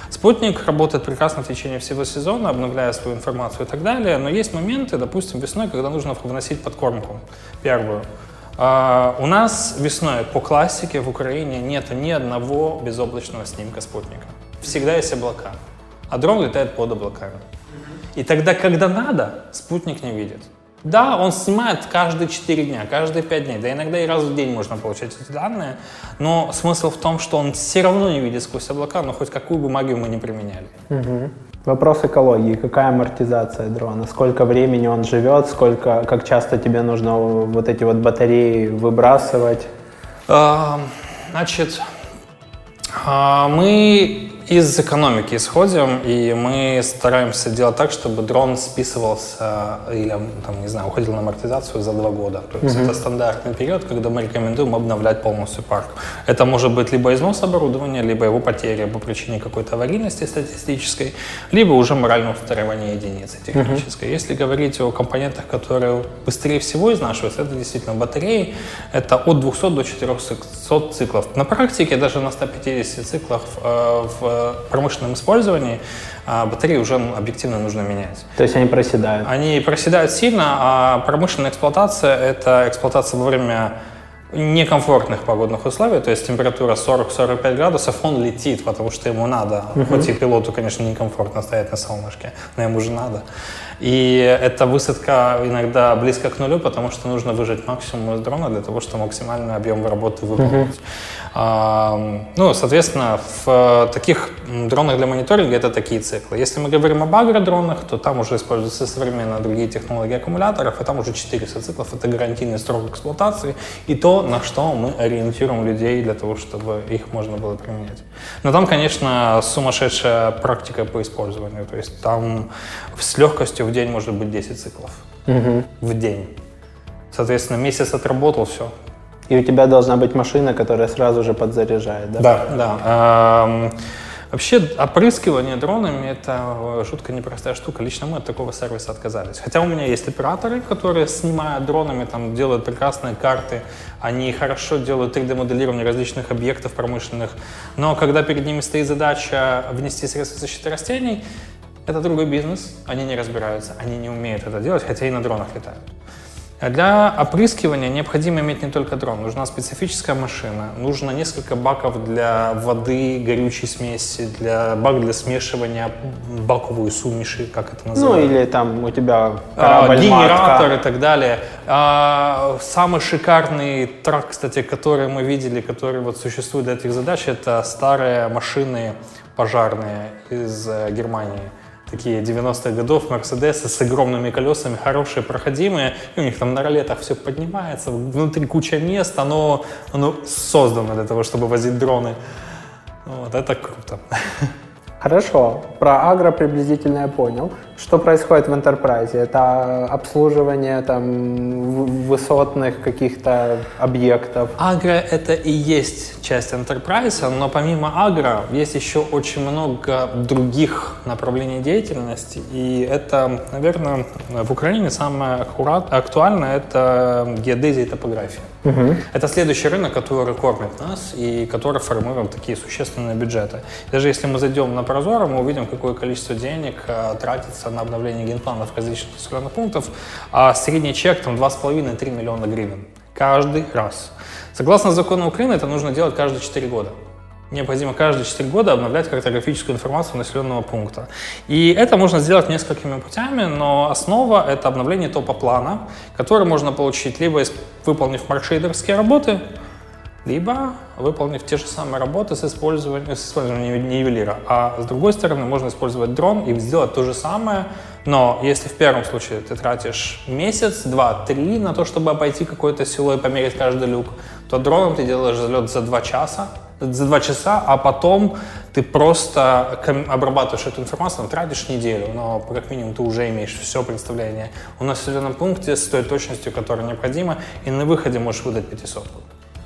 Спутник работает прекрасно в течение всего сезона, обновляя свою информацию и так далее, но есть моменты, допустим, весной, когда нужно вносить подкормку первую. А, у нас весной по классике в Украине нет ни одного безоблачного снимка спутника. Всегда есть облака, а дрон летает под облаками. И тогда, когда надо, спутник не видит. Да, он снимает каждые 4 дня, каждые 5 дней, да иногда и раз в день можно получать эти данные, но смысл в том, что он все равно не видит сквозь облака, но хоть какую бы магию мы не применяли. Вопрос экологии. Какая амортизация дрона? Сколько времени он живет? Сколько, как часто тебе нужно вот эти вот батареи выбрасывать? Значит, а, мы из экономики исходим, и мы стараемся делать так, чтобы дрон списывался или, там, не знаю, уходил на амортизацию за два года. То есть это стандартный период, когда мы рекомендуем обновлять полностью парк. Это может быть либо износ оборудования, либо его потеря по причине какой-то аварийности статистической, либо уже моральное устаревание единицы технической. Если говорить о компонентах, которые быстрее всего изнашиваются, это действительно батареи. Это от 200 до 400 циклов. На практике даже на 150 циклах э, в в промышленном использовании а батареи уже объективно нужно менять. То есть они проседают? Они проседают сильно, а промышленная эксплуатация — это эксплуатация во время некомфортных погодных условий, то есть температура 40-45 градусов, он летит, потому что ему надо. Uh-huh. Хоть и пилоту, конечно, некомфортно стоять на солнышке, но ему же надо. И эта высадка иногда близко к нулю, потому что нужно выжать максимум из дрона для того, чтобы максимальный объем работы выполнить. Uh-huh. А, ну, соответственно, в таких дронах для мониторинга это такие циклы. Если мы говорим об агродронах, то там уже используются современные другие технологии аккумуляторов, и там уже 400 циклов. Это гарантийный срок эксплуатации и то, на что мы ориентируем людей для того, чтобы их можно было применять. Но там, конечно, сумасшедшая практика по использованию. То есть там с легкостью в день может быть 10 циклов. Угу. В день. Соответственно, месяц отработал, все, и у тебя должна быть машина, которая сразу же подзаряжает, да? Да, да. Вообще, опрыскивание дронами — это жутко непростая штука. Лично мы от такого сервиса отказались. Хотя у меня есть операторы, которые снимают дронами, там, делают прекрасные карты, они хорошо делают 3D-моделирование различных объектов промышленных. Но когда перед ними стоит задача внести средства защиты растений, это другой бизнес, они не разбираются, они не умеют это делать, хотя и на дронах летают. Для опрыскивания необходимо иметь не только дрон, нужна специфическая машина, нужно несколько баков для воды, горючей смеси, для бак для смешивания, баковую сумиши, как это называется. Ну или там у тебя корабль, а, Генератор и так далее. А, самый шикарный трак, кстати, который мы видели, который вот существует для этих задач, это старые машины пожарные из э, Германии такие 90-х годов, Мерседесы с огромными колесами, хорошие, проходимые, и у них там на ролетах все поднимается, внутри куча мест, оно, оно создано для того, чтобы возить дроны. Вот, это круто. Хорошо, про агро приблизительно я понял. Что происходит в Enterprise? Это обслуживание там высотных каких-то объектов? Агро — это и есть часть Enterprise, но помимо агро есть еще очень много других направлений деятельности. И это, наверное, в Украине самое актуальное — это геодезия и топография. Угу. Это следующий рынок, который кормит нас и который формирует такие существенные бюджеты. Даже если мы зайдем на Прозоро, мы увидим, какое количество денег э, на обновление генпланов различных населенных пунктов, а средний чек там 2,5-3 миллиона гривен каждый раз. Согласно закону Украины, это нужно делать каждые 4 года необходимо каждые 4 года обновлять картографическую информацию населенного пункта. И это можно сделать несколькими путями, но основа — это обновление топа плана, который можно получить либо выполнив маркшейдерские работы, либо выполнив те же самые работы с использованием, с использованием нивелира. А с другой стороны, можно использовать дрон и сделать то же самое, но если в первом случае ты тратишь месяц, два, три на то, чтобы обойти какое-то село и померить каждый люк, то дроном ты делаешь залет за два часа, за два часа, а потом ты просто обрабатываешь эту информацию, тратишь неделю, но как минимум ты уже имеешь все представление у нас в населенном пункте с той точностью, которая необходима, и на выходе можешь выдать 500.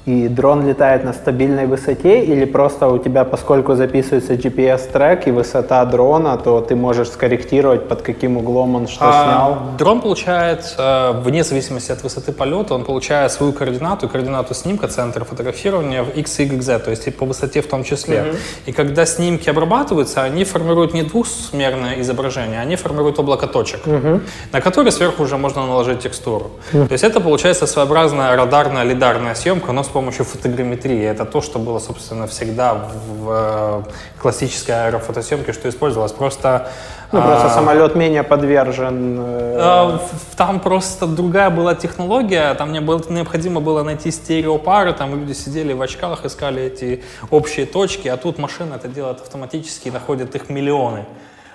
И дрон летает на стабильной высоте или просто у тебя, поскольку записывается GPS-трек и высота дрона, то ты можешь скорректировать, под каким углом он что а, снял? Дрон получает, вне зависимости от высоты полета, он получает свою координату, координату снимка, центра фотографирования в X, Y, Z, то есть и по высоте в том числе. Mm-hmm. И когда снимки обрабатываются, они формируют не двухмерное изображение, они формируют облако точек, mm-hmm. на которые сверху уже можно наложить текстуру. Mm-hmm. То есть это получается своеобразная радарная, лидарная съемка, но с помощью фотограмметрии. Это то, что было, собственно, всегда в э, классической аэрофотосъемке, что использовалось. Просто ну, просто а, самолет менее подвержен. Э... А, там просто другая была технология. Там мне было, необходимо было найти стереопары. Там люди сидели в очках, искали эти общие точки. А тут машина это делает автоматически и находит их миллионы.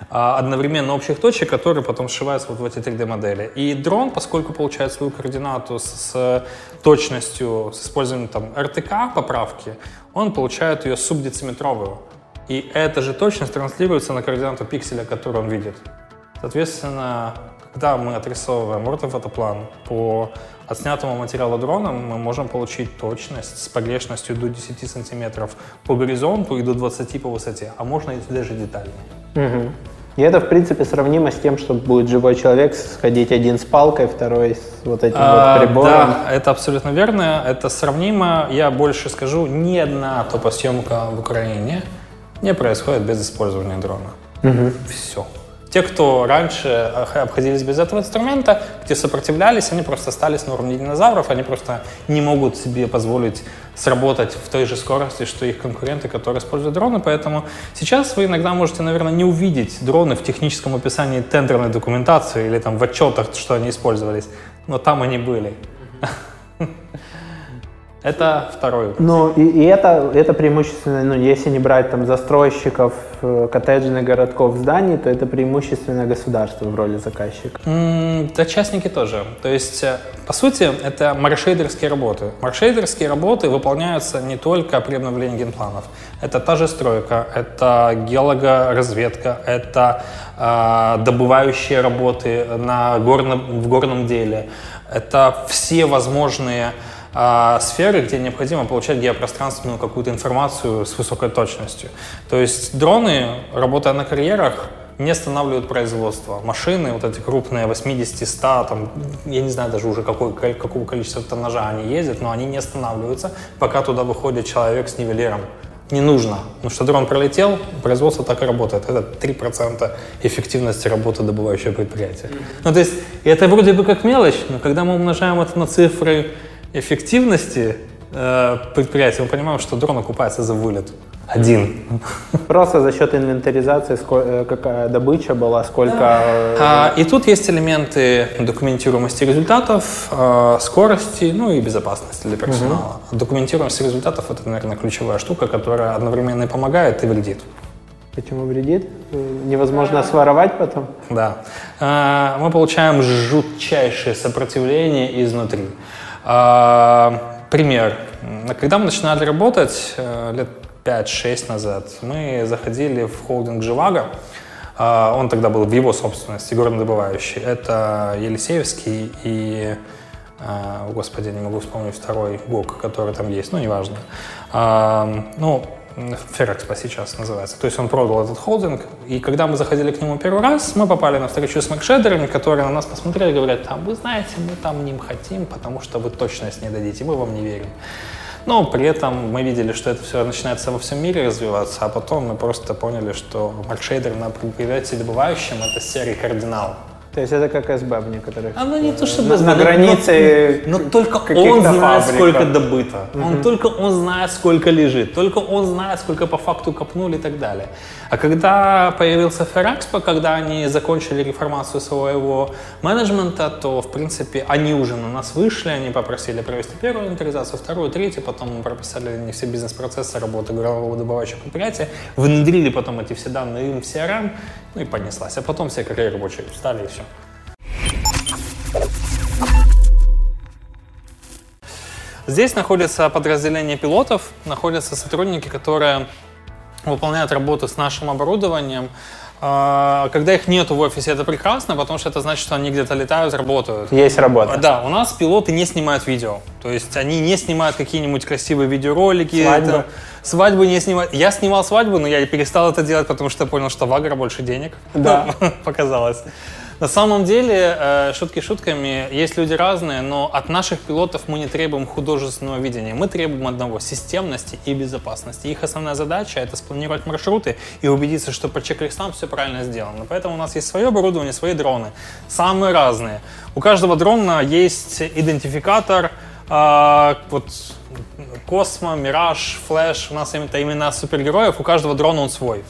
А, одновременно общих точек, которые потом сшиваются вот в эти 3D-модели. И дрон, поскольку получает свою координату с, точностью, с использованием там RTK поправки, он получает ее субдециметровую. И эта же точность транслируется на координату пикселя, который он видит. Соответственно, когда мы отрисовываем ортофотоплан по отснятому материалу дрона, мы можем получить точность с погрешностью до 10 сантиметров по горизонту и до 20 по высоте, а можно и даже детальнее. Угу. И это, в принципе, сравнимо с тем, что будет живой человек сходить один с палкой, второй с вот этим а, вот прибором. Да, это абсолютно верно. Это сравнимо. Я больше скажу, ни одна топосъемка в Украине не происходит без использования дрона. Все. Те, кто раньше обходились без этого инструмента, где сопротивлялись, они просто остались на уровне динозавров, они просто не могут себе позволить сработать в той же скорости, что их конкуренты, которые используют дроны. Поэтому сейчас вы иногда можете, наверное, не увидеть дроны в техническом описании тендерной документации или там в отчетах, что они использовались, но там они были. Это второй. Ну, и, и это, это преимущественно, ну, если не брать там застройщиков, э, коттеджных городков, зданий, то это преимущественно государство в роли заказчика. М, Да, частники тоже. То есть, э, по сути, это маршейдерские работы. Маршейдерские работы выполняются не только при обновлении генпланов. Это та же стройка, это геологоразведка, это э, добывающие работы на горном, в горном деле. Это все возможные а, сферы, где необходимо получать геопространственную какую-то информацию с высокой точностью. То есть дроны, работая на карьерах, не останавливают производство. Машины, вот эти крупные, 80-100, там, я не знаю даже уже какой, какого количества тоннажа они ездят, но они не останавливаются, пока туда выходит человек с нивелиром. Не нужно. Потому что дрон пролетел, производство так и работает. Это 3% эффективности работы добывающего предприятия. Ну, то есть, это вроде бы как мелочь, но когда мы умножаем это на цифры эффективности э, предприятия, мы понимаем, что дрон окупается за вылет. Один. Просто за счет инвентаризации, ско- э, какая добыча была, сколько... э, А, и тут есть элементы документируемости результатов, э, скорости, ну и безопасности для персонала. Документируемость результатов — это, наверное, ключевая штука, которая одновременно и помогает, и вредит. Почему вредит? Невозможно своровать потом? Да. А, Мы получаем жутчайшее сопротивление изнутри. А, Пример. Когда мы начинали работать э, лет 5-6 назад, мы заходили в холдинг «Живаго». А, Он тогда был в его собственности, горнодобывающий. Это Елисеевский и, а, господи, не могу вспомнить второй ГОК, который там есть, ну, неважно. Ну, Ферекспо сейчас называется. То есть он продал этот холдинг, и когда мы заходили к нему первый раз, мы попали на встречу с макшедерами, которые на нас посмотрели и говорят, а вы знаете, мы там не хотим, потому что вы точность не дадите, мы вам не верим. Но при этом мы видели, что это все начинается во всем мире развиваться, а потом мы просто поняли, что маркшейдер на предприятии добывающем — это серый кардинал. То есть это как СБ в некоторых... Оно не то, что на, на границе но, но только он знает, фабрик. сколько добыто. Он только он знает, сколько лежит. Только он знает, сколько по факту копнули и так далее. А когда появился Ферракспо, когда они закончили реформацию своего менеджмента, то, в принципе, они уже на нас вышли, они попросили провести первую инвентаризацию, вторую, третью, потом мы прописали не все бизнес-процессы работы игрового добывающего предприятия, внедрили потом эти все данные им в CRM, ну и понеслась. А потом все карьеры рабочие встали и все. Здесь находится подразделение пилотов, находятся сотрудники, которые выполняют работу с нашим оборудованием. А, Когда их нету в офисе, это прекрасно, потому что это значит, что они где-то летают, работают. есть работа. Да, у нас пилоты не снимают видео. То есть они не снимают какие-нибудь красивые видеоролики. Свадьбы? свадьбы не снимают. Я снимал свадьбу, но я перестал это делать, потому что понял, что в Агро больше денег. Да. Показалось. На самом деле, э, шутки шутками, есть люди разные, но от наших пилотов мы не требуем художественного видения. Мы требуем одного – системности и безопасности. Их основная задача – это спланировать маршруты и убедиться, что по чек-листам все правильно сделано. Поэтому у нас есть свое оборудование, свои дроны. Самые разные. У каждого дрона есть идентификатор, а, вот Космо, Мираж, Флэш, у нас это имена супергероев, у каждого дрона он свой.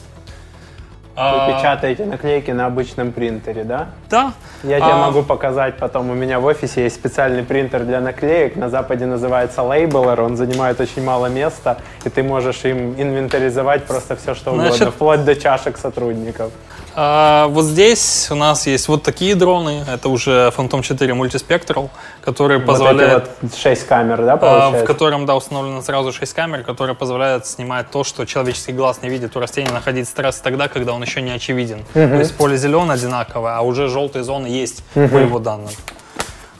Вы А, печатаете наклейки на обычном принтере, да? Да. Я тебе А, могу показать потом. У меня в офисе есть специальный принтер для наклеек. На Западе называется лейблер. Он занимает очень мало места, и ты можешь им инвентаризовать просто все, что угодно, Значит- вплоть до чашек сотрудников. А, вот здесь у нас есть вот такие дроны. Это уже Phantom 4 Multispectral, который Вот позволяет... вот 6 камер, да, а, получается? в котором, да, установлено сразу 6 камер, которые позволяют снимать то, что человеческий глаз не видит у растения, находить стресс тогда, когда он еще не очевиден. То есть поле зеленое одинаковое, а уже желтые зоны есть по его данным.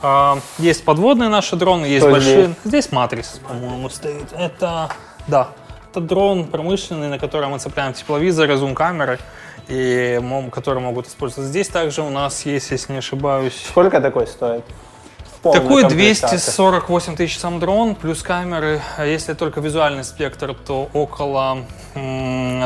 А, есть подводные наши дроны, есть Что большие. здесь? Здесь матрис, по-моему, стоит. Это, да, это дрон промышленный, на котором мы цепляем тепловизоры, зум-камеры, и которые могут использоваться. Здесь также у нас есть, если не ошибаюсь, Сколько такой стоит? Такой комплектации. 248 тысяч сам дрон, плюс камеры. А если только визуальный спектр, то около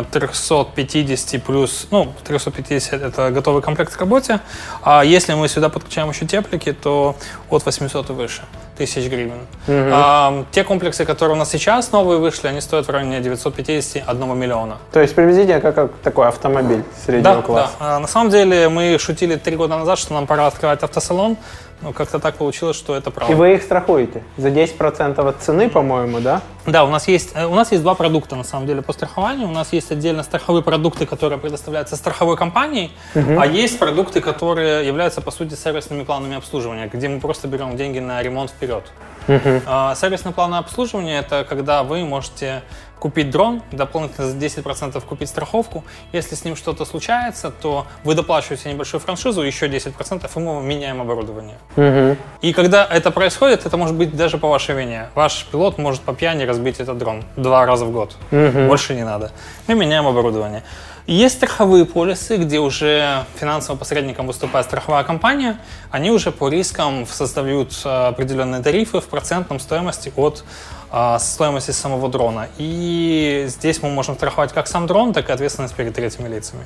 350 плюс, ну, 350 это готовый комплект к работе. А если мы сюда подключаем еще теплики, то от 800 и выше тысяч гривен. А, те комплексы, которые у нас сейчас новые вышли, они стоят в районе 951 миллиона. То есть приблизительно как, как такой автомобиль среднего Да, класса. да. А, на самом деле мы шутили три года назад, что нам пора открывать автосалон. Но как-то так получилось, что это правда. И вы их страхуете за 10% от цены, по-моему, да? Да, у нас есть э, у нас есть два продукта на самом деле по страхованию. У нас есть отдельно страховые продукты, которые предоставляются страховой компанией, а есть продукты, которые являются по сути сервисными планами обслуживания, где мы просто берем деньги на ремонт вперед. А, Сервисное плановое обслуживание это когда вы можете купить дрон, дополнительно за 10% купить страховку. Если с ним что-то случается, то вы доплачиваете небольшую франшизу, еще 10%, и мы меняем оборудование. И когда это происходит, это может быть даже по вашей вине. Ваш пилот может по пьяни разбить этот дрон два раза в год. Больше не надо. Мы меняем оборудование. Есть страховые полисы, где уже финансовым посредником выступает страховая компания. Они уже по рискам создают э, определенные тарифы в процентном стоимости от стоимости самого дрона. И здесь мы можем страховать как сам дрон, так и ответственность перед третьими лицами.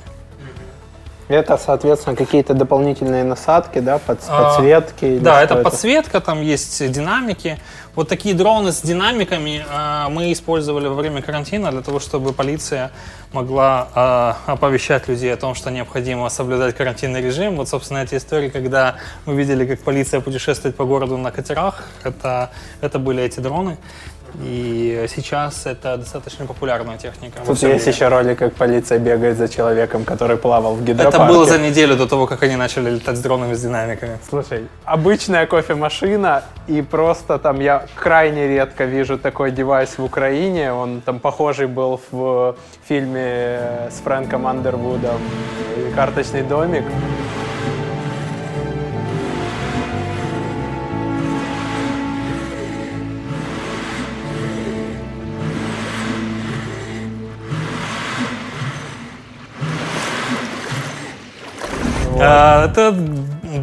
Это, соответственно, какие-то дополнительные насадки, да, под, А, подсветки? или Да, это подсветка, там есть динамики. Вот такие дроны с динамиками а, мы использовали во время карантина для того, чтобы полиция могла а, оповещать людей о том, что необходимо соблюдать карантинный режим. Вот, собственно, эти истории, когда мы видели, как полиция путешествует по городу на катерах, это, это были эти дроны. И сейчас это достаточно популярная техника. Тут есть мире. еще ролик, как полиция бегает за человеком, который плавал в гидропарке. Это было за неделю до того, как они начали летать с дронами с динамиками. Слушай, обычная кофемашина, и просто там я крайне редко вижу такой девайс в Украине. Он там похожий был в фильме с Фрэнком Андервудом «Карточный домик». А, это,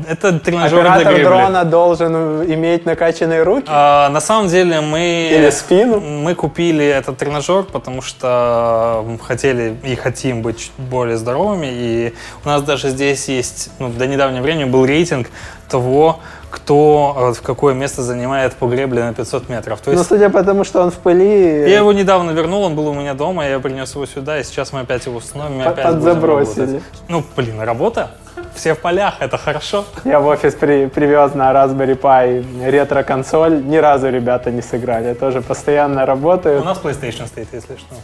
это тренажер для Оператор гребли. дрона должен иметь накачанные руки А, на самом деле мы... или спину. Мы купили этот тренажер, потому что хотели и хотим быть чуть более здоровыми. И у нас даже здесь есть, ну, до недавнего времени был рейтинг того, кто э, в какое место занимает по гребле на 500 метров. То Но есть судя по тому, что он в пыли, я его недавно вернул, он был у меня дома, я принес его сюда, и сейчас мы опять его установим, Под- опять подзабросили. Ну, блин, работа. Все в полях, это хорошо. я в офис при- привез на Raspberry Pi ретро-консоль. Ни разу ребята не сыграли. Тоже постоянно У работают. нас PlayStation стоит, если что.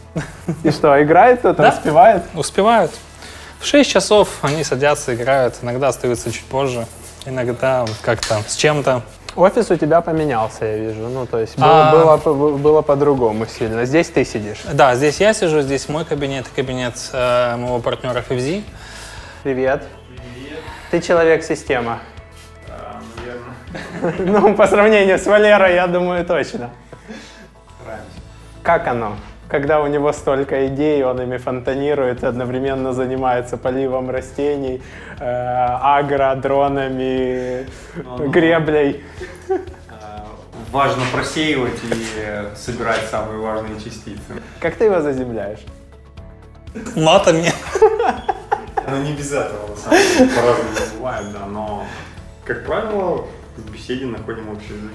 И что, играет кто-то, Да. успевает? Успевают. В 6 часов они садятся, играют, иногда остаются чуть позже, иногда как-то с чем-то. Офис у тебя поменялся, я вижу. Ну, то есть А. было, было, по- было по-другому сильно. Здесь ты сидишь. Да, здесь я сижу, здесь мой кабинет, кабинет э, моего партнера FFZ. Привет. Ты человек-система. Ну, по сравнению с Валерой, я думаю, точно. Как оно? Когда у него столько идей, он ими фонтанирует, одновременно занимается поливом растений, э, агро, дронами, греблей. Важно просеивать и собирать самые важные частицы. Как ты его заземляешь? Матами. Ну не без этого, на самом деле, по-разному бывает, да, но, как правило, в беседе находим общий язык.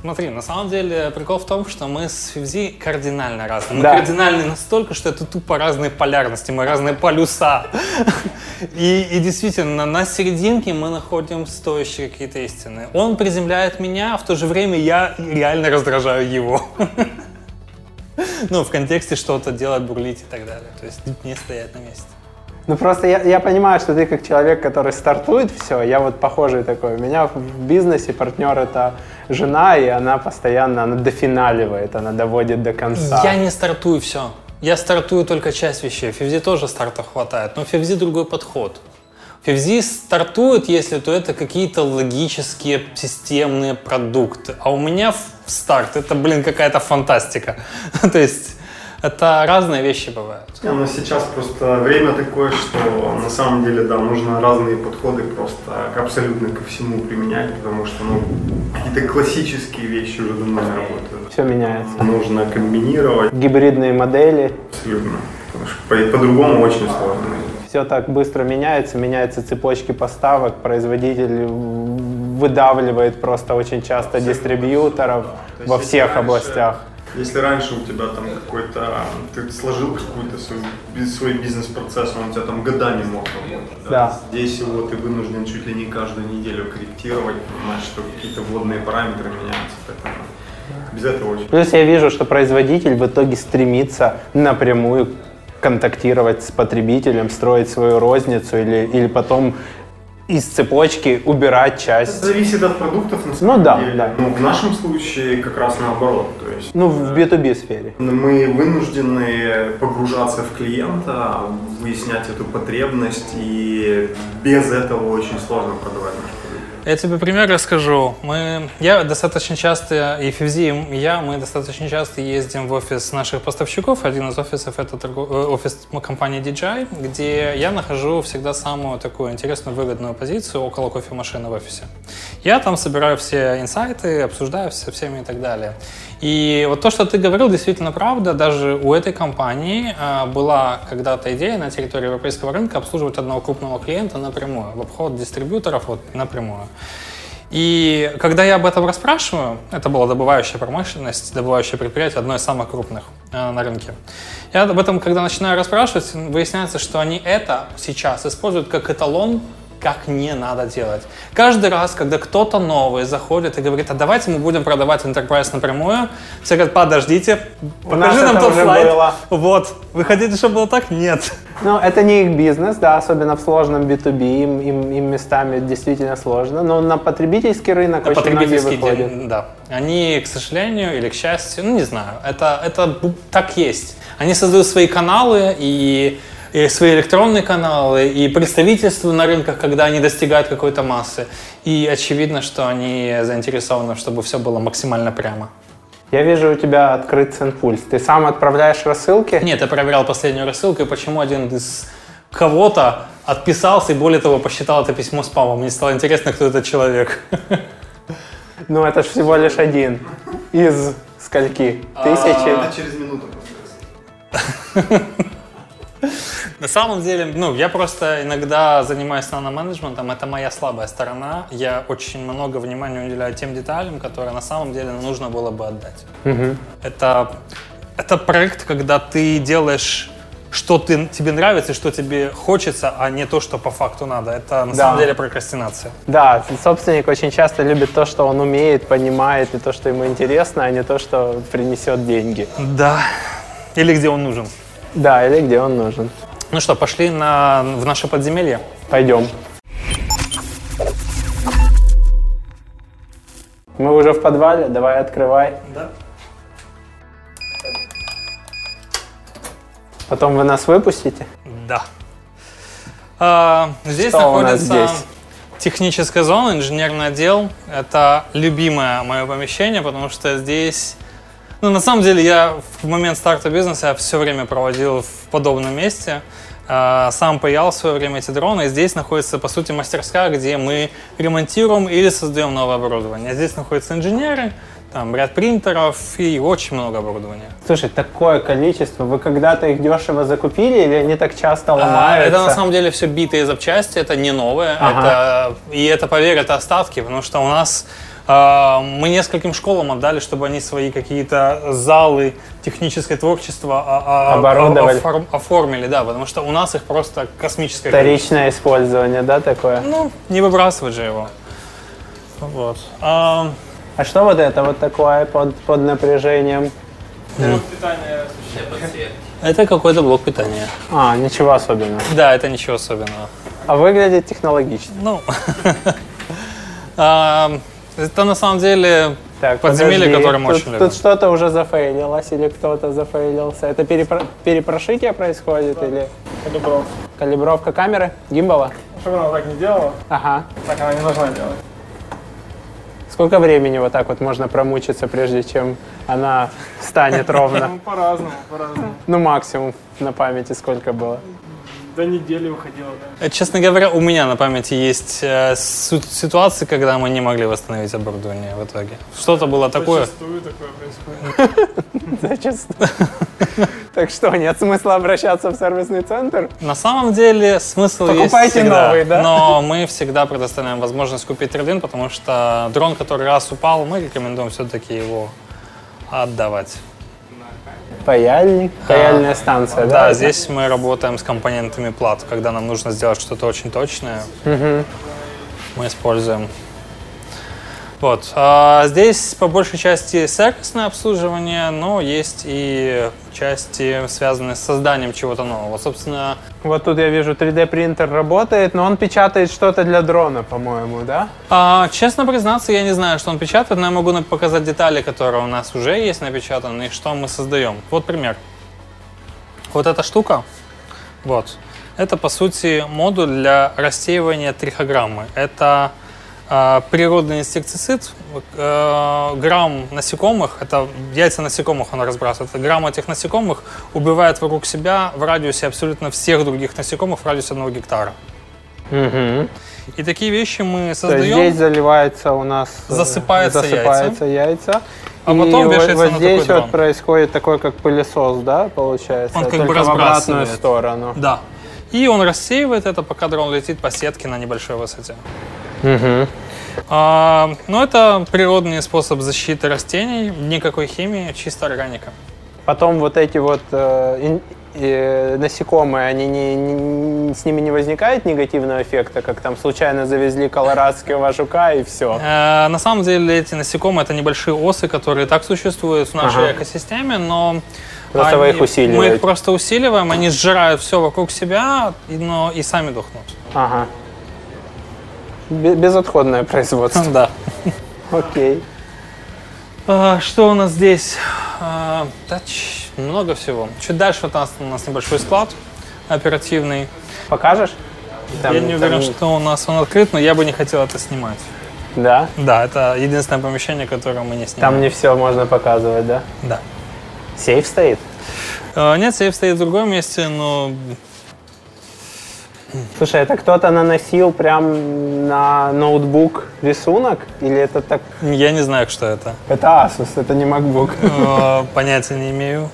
Смотри, на самом деле прикол в том, что мы с FFZ кардинально разные. Мы Да. кардинальны настолько, что это тупо разные полярности, мы разные полюса. И, и действительно, на серединке мы находим стоящие какие-то истины. Он приземляет меня, а в то же время я реально раздражаю его. Ну, в контексте что-то делать, бурлить и так далее. То есть не стоять на месте. Ну просто я, я понимаю, что ты как человек, который стартует все, я вот похожий такой. У меня в бизнесе партнер это жена, и она постоянно, она дофиналивает, она доводит до конца. Я не стартую все. Я стартую только часть вещей. FFZ тоже старта хватает, но FFZ другой подход. FFZ стартует, если то это какие-то логические системные продукты. А у меня в старт это, блин, какая-то фантастика. То есть это разные вещи бывают. Не, ну сейчас просто время такое, что на самом деле, да, нужно разные подходы просто абсолютно ко всему применять, потому что, ну, какие-то классические вещи уже давно не работают. Все меняется. Нужно комбинировать Гибридные модели. абсолютно. потому что по- по-другому очень сложно. Все так быстро меняется, меняются цепочки поставок, производитель выдавливает просто очень часто дистрибьюторов во всех раньше- областях. Если раньше у тебя там какой-то, ты сложил какой-то свой, свой бизнес-процесс, он у тебя там годами мог работать. Да. Здесь его ты вынужден чуть ли не каждую неделю корректировать, понимаешь, что какие-то вводные параметры меняются. Поэтому без этого очень Плюс я вижу, что производитель в итоге стремится напрямую контактировать с потребителем, строить свою розницу или, или потом из цепочки убирать Это часть. зависит от продуктов на самом да, деле. да. Ну, в нашем случае как раз наоборот. То есть Ну, в B2B сфере. мы вынуждены погружаться в клиента, выяснять эту потребность, и без этого очень сложно продавать наш. Я тебе пример расскажу. Мы, я достаточно часто, и Фивзи, и я, мы достаточно часто ездим в офис наших поставщиков. Один из офисов — это торгов- э, офис компании DJI, где я нахожу всегда самую такую интересную, выгодную позицию около кофемашины в офисе. Я там собираю все инсайты, обсуждаю со всеми и так далее. И вот то, что ты говорил, действительно правда. Даже у этой компании э, была когда-то идея на территории европейского рынка обслуживать одного крупного клиента напрямую, в обход дистрибьюторов вот, напрямую. И когда я об этом расспрашиваю, это была добывающая промышленность, добывающее предприятие, одно из самых крупных э, на рынке. Я об этом, когда начинаю расспрашивать, выясняется, что они это сейчас используют как эталон как не надо делать. Каждый раз, когда кто-то новый заходит и говорит, а давайте мы будем продавать Enterprise напрямую, все говорят, подождите, покажи нам тот слайд. было. Вот, вы хотите, чтобы было так? Нет. Ну, это не их бизнес, да, особенно в сложном B2B, им, им, им местами действительно сложно, но на потребительский рынок очень многие Потребительский выходят. день, да. Они, к сожалению или к счастью, ну не знаю, это, это так есть. Они создают свои каналы и, и свои электронные каналы, и представительство на рынках, когда они достигают какой-то массы. И очевидно, что они заинтересованы, чтобы все было максимально прямо. Я вижу у тебя открыт Сенпульс. Ты сам отправляешь рассылки? Нет, я проверял последнюю рассылку, и почему один из кого-то отписался, и более того, посчитал это письмо спамом. Мне стало интересно, кто этот человек. Ну, это же всего лишь один из скольки? Тысячи? Это через минуту просто. На самом деле, ну, я просто иногда занимаюсь наноменеджментом, это моя слабая сторона. Я очень много внимания уделяю тем деталям, которые на самом деле нужно было бы отдать. Это, это проект, когда ты делаешь что ты, тебе нравится что тебе хочется, а не то, что по факту надо. Это на Да. самом деле прокрастинация. Да, собственник очень часто любит то, что он умеет, понимает, и то, что ему интересно, а не то, что принесет деньги. Да. Или где он нужен. Да, или где он нужен. Ну что, пошли на, в наше подземелье? Пойдем. Мы уже в подвале, давай открывай. Да. Потом вы нас выпустите? Да. А, здесь Что у нас находится здесь? техническая зона, инженерный отдел. Это любимое мое помещение, потому что здесь... Ну, на самом деле, я в момент старта бизнеса я все время проводил в подобном месте. А, Сам паял в свое время эти дроны. И здесь находится, по сути, мастерская, где мы ремонтируем или создаем новое оборудование. Здесь находятся инженеры, там ряд принтеров и очень много оборудования. Слушай, такое количество. Вы когда-то их дешево закупили или они так часто А, ломаются? Это на самом деле все битые запчасти, это не новое. Ага. Это, и это, поверь, это остатки, потому что у нас а, мы нескольким школам отдали, чтобы они свои какие-то залы техническое творчество а- а- Оборудовали. оформ- оформили, да, потому что у нас их просто космическое количество. Вторичное использование, да, такое? Ну, не выбрасывать же его. Вот. А, А что вот это вот такое под, под напряжением? это какой-то блок питания. А, ничего особенного. Да, это ничего особенного. А выглядит технологично. Ну, а, это на самом деле Так, подземелье, подожди. которое мы тут, очень любим. Тут что-то уже зафейлилось или кто-то зафейлился. Это перепро- перепрошитие происходит или Калибровка. калибровка камеры, гимбала? Чтобы она так не делала, Ага. так она не должна делать. Сколько времени вот так вот можно промучиться, прежде чем она встанет ровно? Ну, по-разному, по-разному. Ну, максимум на памяти сколько было? До недели уходила, да. Э, Честно говоря, у меня на памяти есть э, ситуации, когда мы не могли восстановить оборудование в итоге. Что-то было такое. Зачастую такое происходит. Зачастую. Так что, нет смысла обращаться в сервисный центр? На самом деле смысл есть Покупайте новый, да? но мы всегда предоставляем возможность купить трейдин, потому что дрон, который раз упал, мы рекомендуем все-таки его отдавать. Паяльник, паяльная станция, да? Да, здесь мы работаем с компонентами плат. Когда нам нужно сделать что-то очень точное, мы используем. Вот. а здесь по большей части сервисное обслуживание, но есть и части, связанные с созданием чего-то нового. Собственно, Вот тут я вижу 3D принтер работает, но он печатает что-то для дрона, по-моему, да? а, честно признаться, я не знаю, что он печатает, но я могу показать детали, которые у нас уже есть напечатаны, и что мы создаем. Вот пример. Вот эта штука, вот, это, по сути, модуль для рассеивания трихограммы. Это природный инсектицид, э, грамм насекомых, это яйца насекомых он разбрасывает, грамм этих насекомых убивает вокруг себя в радиусе абсолютно всех других насекомых в радиусе одного гектара. Угу. И такие вещи мы То есть создаем. здесь заливается у нас... э, Засыпается засыпается яйца. А И потом вот- вешается вот на здесь такой вот дрон. происходит такой, как пылесос, да, получается? Он как Только бы в обратную разбрасывает. сторону. Да. И он рассеивает это, пока дрон летит по сетке на небольшой высоте. Мгм. А, но это природный способ защиты растений, никакой химии, чисто органика. Потом вот эти вот э, э, насекомые, они не, не- с ними не возникает негативного эффекта, как там случайно завезли колорадского жука и все. Э, на самом деле эти насекомые это небольшие осы, которые так существуют в нашей Ага. экосистеме, но Просто вы они- их усиливаете. Мы их просто усиливаем, они сжирают все вокруг себя, но и сами дохнут. Ага. Бе- Безотходное производство. Да. Окей. А, Что у нас здесь? А, да, много всего. Чуть дальше вот у нас, у нас небольшой склад оперативный. Покажешь? Там- я не уверен, там- что у нас он открыт, но я бы не хотел это снимать. Да? Да, это единственное помещение, которое мы не снимаем. Там не все можно показывать, да? Да. Сейф стоит? А, Нет, сейф стоит в другом месте, но Слушай, это кто-то наносил прям на ноутбук рисунок? Или это так... я не знаю, что это. Это Asus, это не MacBook. А, Понятия не имею.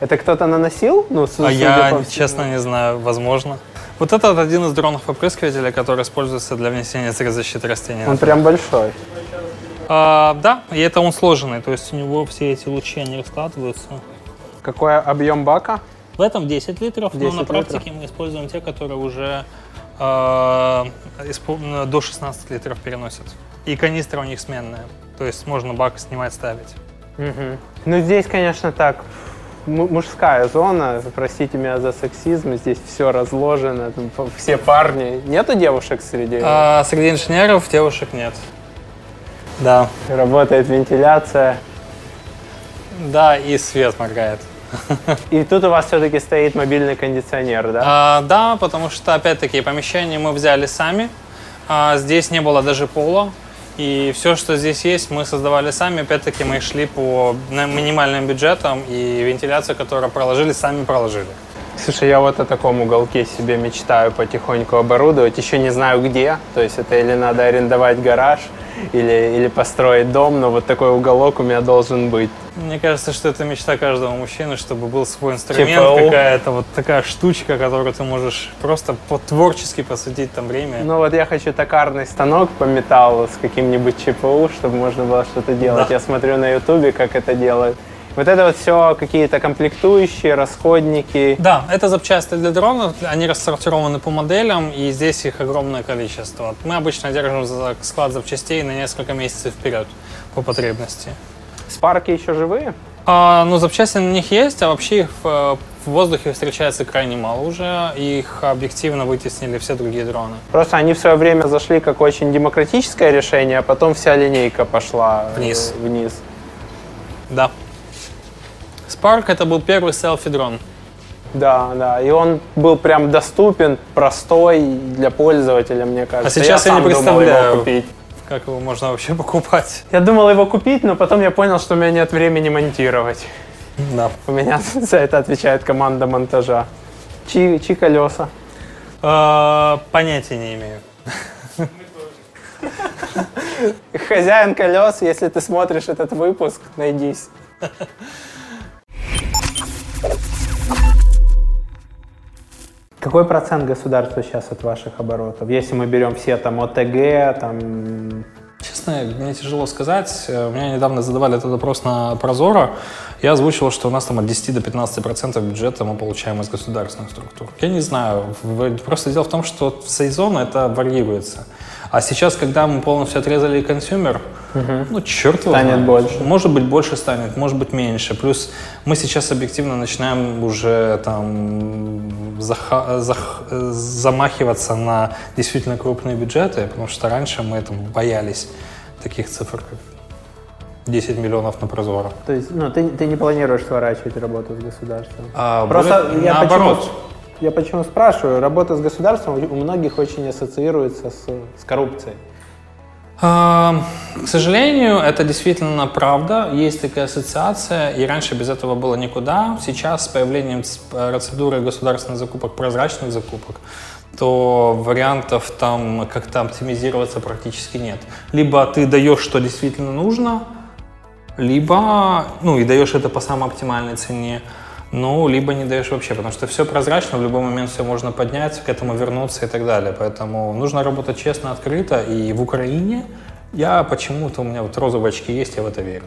Это кто-то наносил? Ну, А я, честно, не знаю, возможно. Вот это один из дронов опрыскивателя, который используется для внесения средств защиты растений. Он прям большой. А, да, и это он сложенный, то есть у него все эти лучи, они раскладываются. Какой объем бака? В этом 10 литров, 10 но на практике мы используем те, которые уже э, испо- до 16 литров переносят. И канистра у них сменная, то есть можно бак снимать, ставить. Ну, здесь, конечно, так, му- мужская зона, простите меня за сексизм, здесь все разложено, там все парни. Нету девушек среди? А среди инженеров девушек нет. Да, Работает вентиляция. да, и свет моргает. И тут у вас все-таки стоит мобильный кондиционер, да? А, да, потому что, опять-таки, помещение мы взяли сами. А, здесь не было даже пола. И все, что здесь есть, мы создавали сами. Опять-таки, мы шли по минимальным бюджетам, и вентиляцию, которую проложили, сами проложили. Слушай, я вот о таком уголке себе мечтаю потихоньку оборудовать. Еще не знаю где. То есть это или надо арендовать гараж, или, или построить дом, но вот такой уголок у меня должен быть. Мне кажется, что это мечта каждого мужчины, чтобы был свой инструмент, ЧПУ. какая-то вот такая штучка, которую ты можешь просто по-творчески посвятить там время. Ну вот я хочу токарный станок по металлу с каким-нибудь ЧПУ, чтобы можно было что-то делать. Да. Я смотрю на ютубе, как это делают. Вот это вот все какие-то комплектующие, расходники. Да, это запчасти для дронов, они рассортированы по моделям, и здесь их огромное количество. Мы обычно держим склад запчастей на несколько месяцев вперед по потребности. Спарки еще живые? А, ну, запчасти на них есть, а вообще их в, в воздухе встречается крайне мало уже, их объективно вытеснили все другие дроны. Просто они в свое время зашли как очень демократическое решение, а потом вся линейка пошла э, Вниз. вниз. Да. Spark это был первый селфи-дрон. Да, да. И он был прям доступен, простой для пользователя, мне кажется. А сейчас я не сам думал представляю. его купить. Как его можно вообще покупать? Я думал его купить, но потом я понял, что у меня нет времени монтировать. Да. У меня за это отвечает команда монтажа. Чьи, чьи колеса? А, понятия не имею. Хозяин колес, если ты смотришь этот выпуск, найдись. Какой процент государства сейчас от ваших оборотов? Если мы берем все там ОТГ, там... Честно, мне тяжело сказать. Э, Меня недавно задавали этот вопрос на Прозоро. Я озвучил, что у нас там от 10 до 15 процентов бюджета мы получаем из государственных структур. Я не знаю. Просто дело в том, что в сезон это варьируется. А сейчас, когда мы полностью отрезали consumer, ну, черт его Станет знает. больше. Может быть, больше станет, может быть, меньше. Плюс мы сейчас объективно начинаем уже там заха- зах- замахиваться на действительно крупные бюджеты, потому что раньше мы там боялись таких цифр, как 10 миллионов на прозоро. То есть, ну, ты, ты не планируешь сворачивать работу с государством? А Просто более- я наоборот. почему, я почему спрашиваю, работа с государством у многих очень ассоциируется с, с коррупцией. А, К сожалению, это действительно правда. Есть такая ассоциация, и раньше без этого было никуда. Сейчас с появлением с- процедуры государственных закупок, прозрачных закупок, то вариантов там как-то оптимизироваться практически нет. Либо ты даешь, что действительно нужно, либо, ну, и даешь это по самой оптимальной цене, ну, либо не даешь вообще, потому что все прозрачно, в любой момент все можно поднять, к этому вернуться и так далее. Поэтому нужно работать честно, открыто. И в Украине я почему-то, у меня вот розовые очки есть, я в это верю.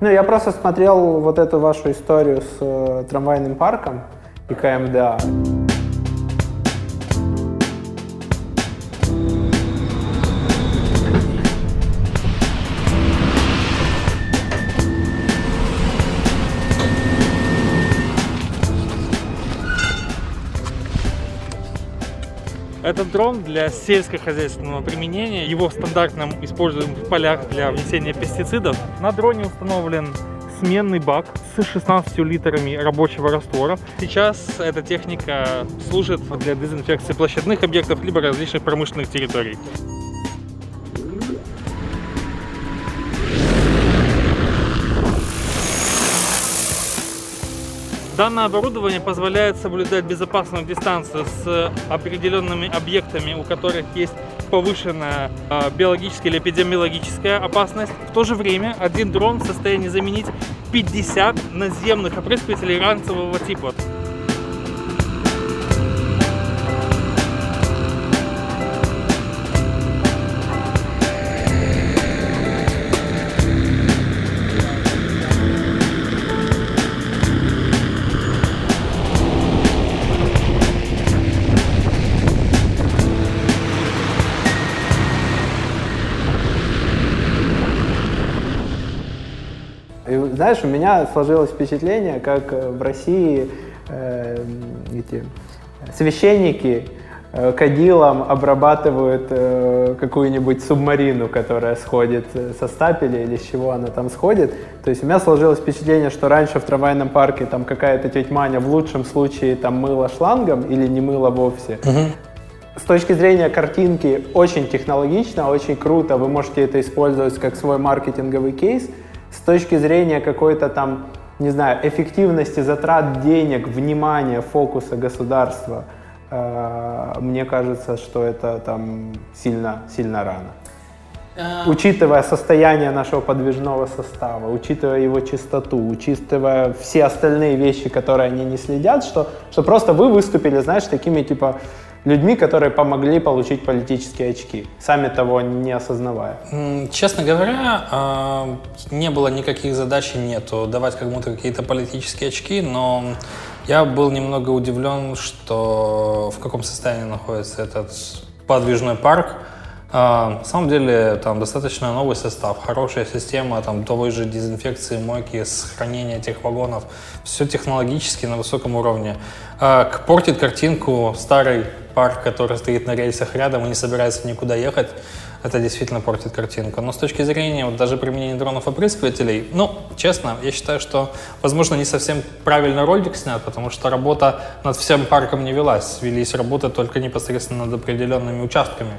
Ну, я просто смотрел вот эту вашу историю с э, трамвайным парком и КМДА. Этот дрон для сельскохозяйственного применения. Его стандартно используем в полях для внесения пестицидов. На дроне установлен сменный бак с 16 литрами рабочего раствора. Сейчас эта техника служит для дезинфекции площадных объектов либо различных промышленных территорий. Данное оборудование позволяет соблюдать безопасную дистанцию с определенными объектами, у которых есть повышенная э, биологическая или эпидемиологическая опасность. В то же время один дрон в состоянии заменить 50 наземных опрыскивателей ранцевого типа. Знаешь, у меня сложилось впечатление, как э, в России э, эти священники э, кадилом обрабатывают э, какую-нибудь субмарину, которая сходит э, со стапеля или с чего она там сходит. То есть у меня сложилось впечатление, что раньше в трамвайном парке там какая-то тетя Маня в лучшем случае там мыла шлангом или не мыла вовсе. С точки зрения картинки очень технологично, очень круто. Вы можете это использовать как свой маркетинговый кейс. С точки зрения какой-то там, не знаю, эффективности затрат денег, внимания, фокуса государства, э, мне кажется, что это там сильно, сильно рано. Учитывая состояние нашего подвижного состава, учитывая его чистоту, учитывая все остальные вещи, которые они не следят, что, что просто вы выступили, знаешь, такими типа людьми, которые помогли получить политические очки, сами того не осознавая. Честно говоря, а, не было никаких задач и нету давать кому-то какие-то политические очки, но я был немного удивлен, что в каком состоянии находится этот подвижной парк. А, На самом деле там достаточно новый состав, хорошая система там той же дезинфекции, мойки, сохранения этих вагонов. Все технологически на высоком уровне. А, Портит картинку старый парк, который стоит на рельсах рядом и не собирается никуда ехать. Это действительно портит картинку. Но с точки зрения вот даже применения дронов-опрыскивателей, ну, честно, я считаю, что, возможно, не совсем правильно ролик снят, потому что работа над всем парком не велась. Велись работы только непосредственно над определенными участками.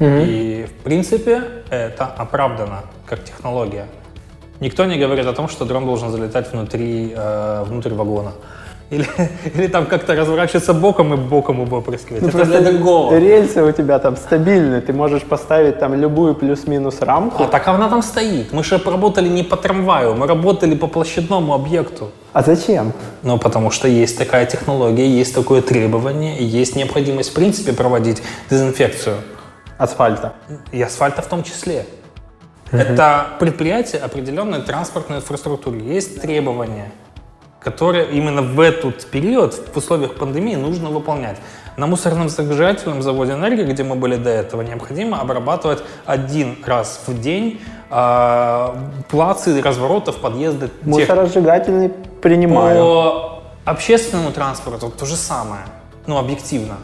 И, в принципе, это оправдано как технология. Никто не говорит о том, что дрон должен залетать внутри, э, внутрь вагона. Или, или там как-то разворачиваться боком и боком его опрыскивать. это для другого. рельсы у тебя там стабильные, ты можешь поставить там любую плюс-минус рамку. А так она там стоит. Мы же работали не по трамваю, мы работали по площадному объекту. А зачем? Ну, потому что есть такая технология, есть такое требование, есть необходимость, в принципе, проводить дезинфекцию. Асфальта. И асфальта в том числе. Это предприятие определенной транспортной инфраструктуры. Есть требования, которые именно в этот период, в условиях пандемии, нужно выполнять. На мусорном загружательном заводе «Энергия», где мы были до этого, необходимо обрабатывать один раз в день э, плацы, разворотов, подъезды Мусоросжигательный принимаю. по общественному транспорту то же самое, ну, объективно.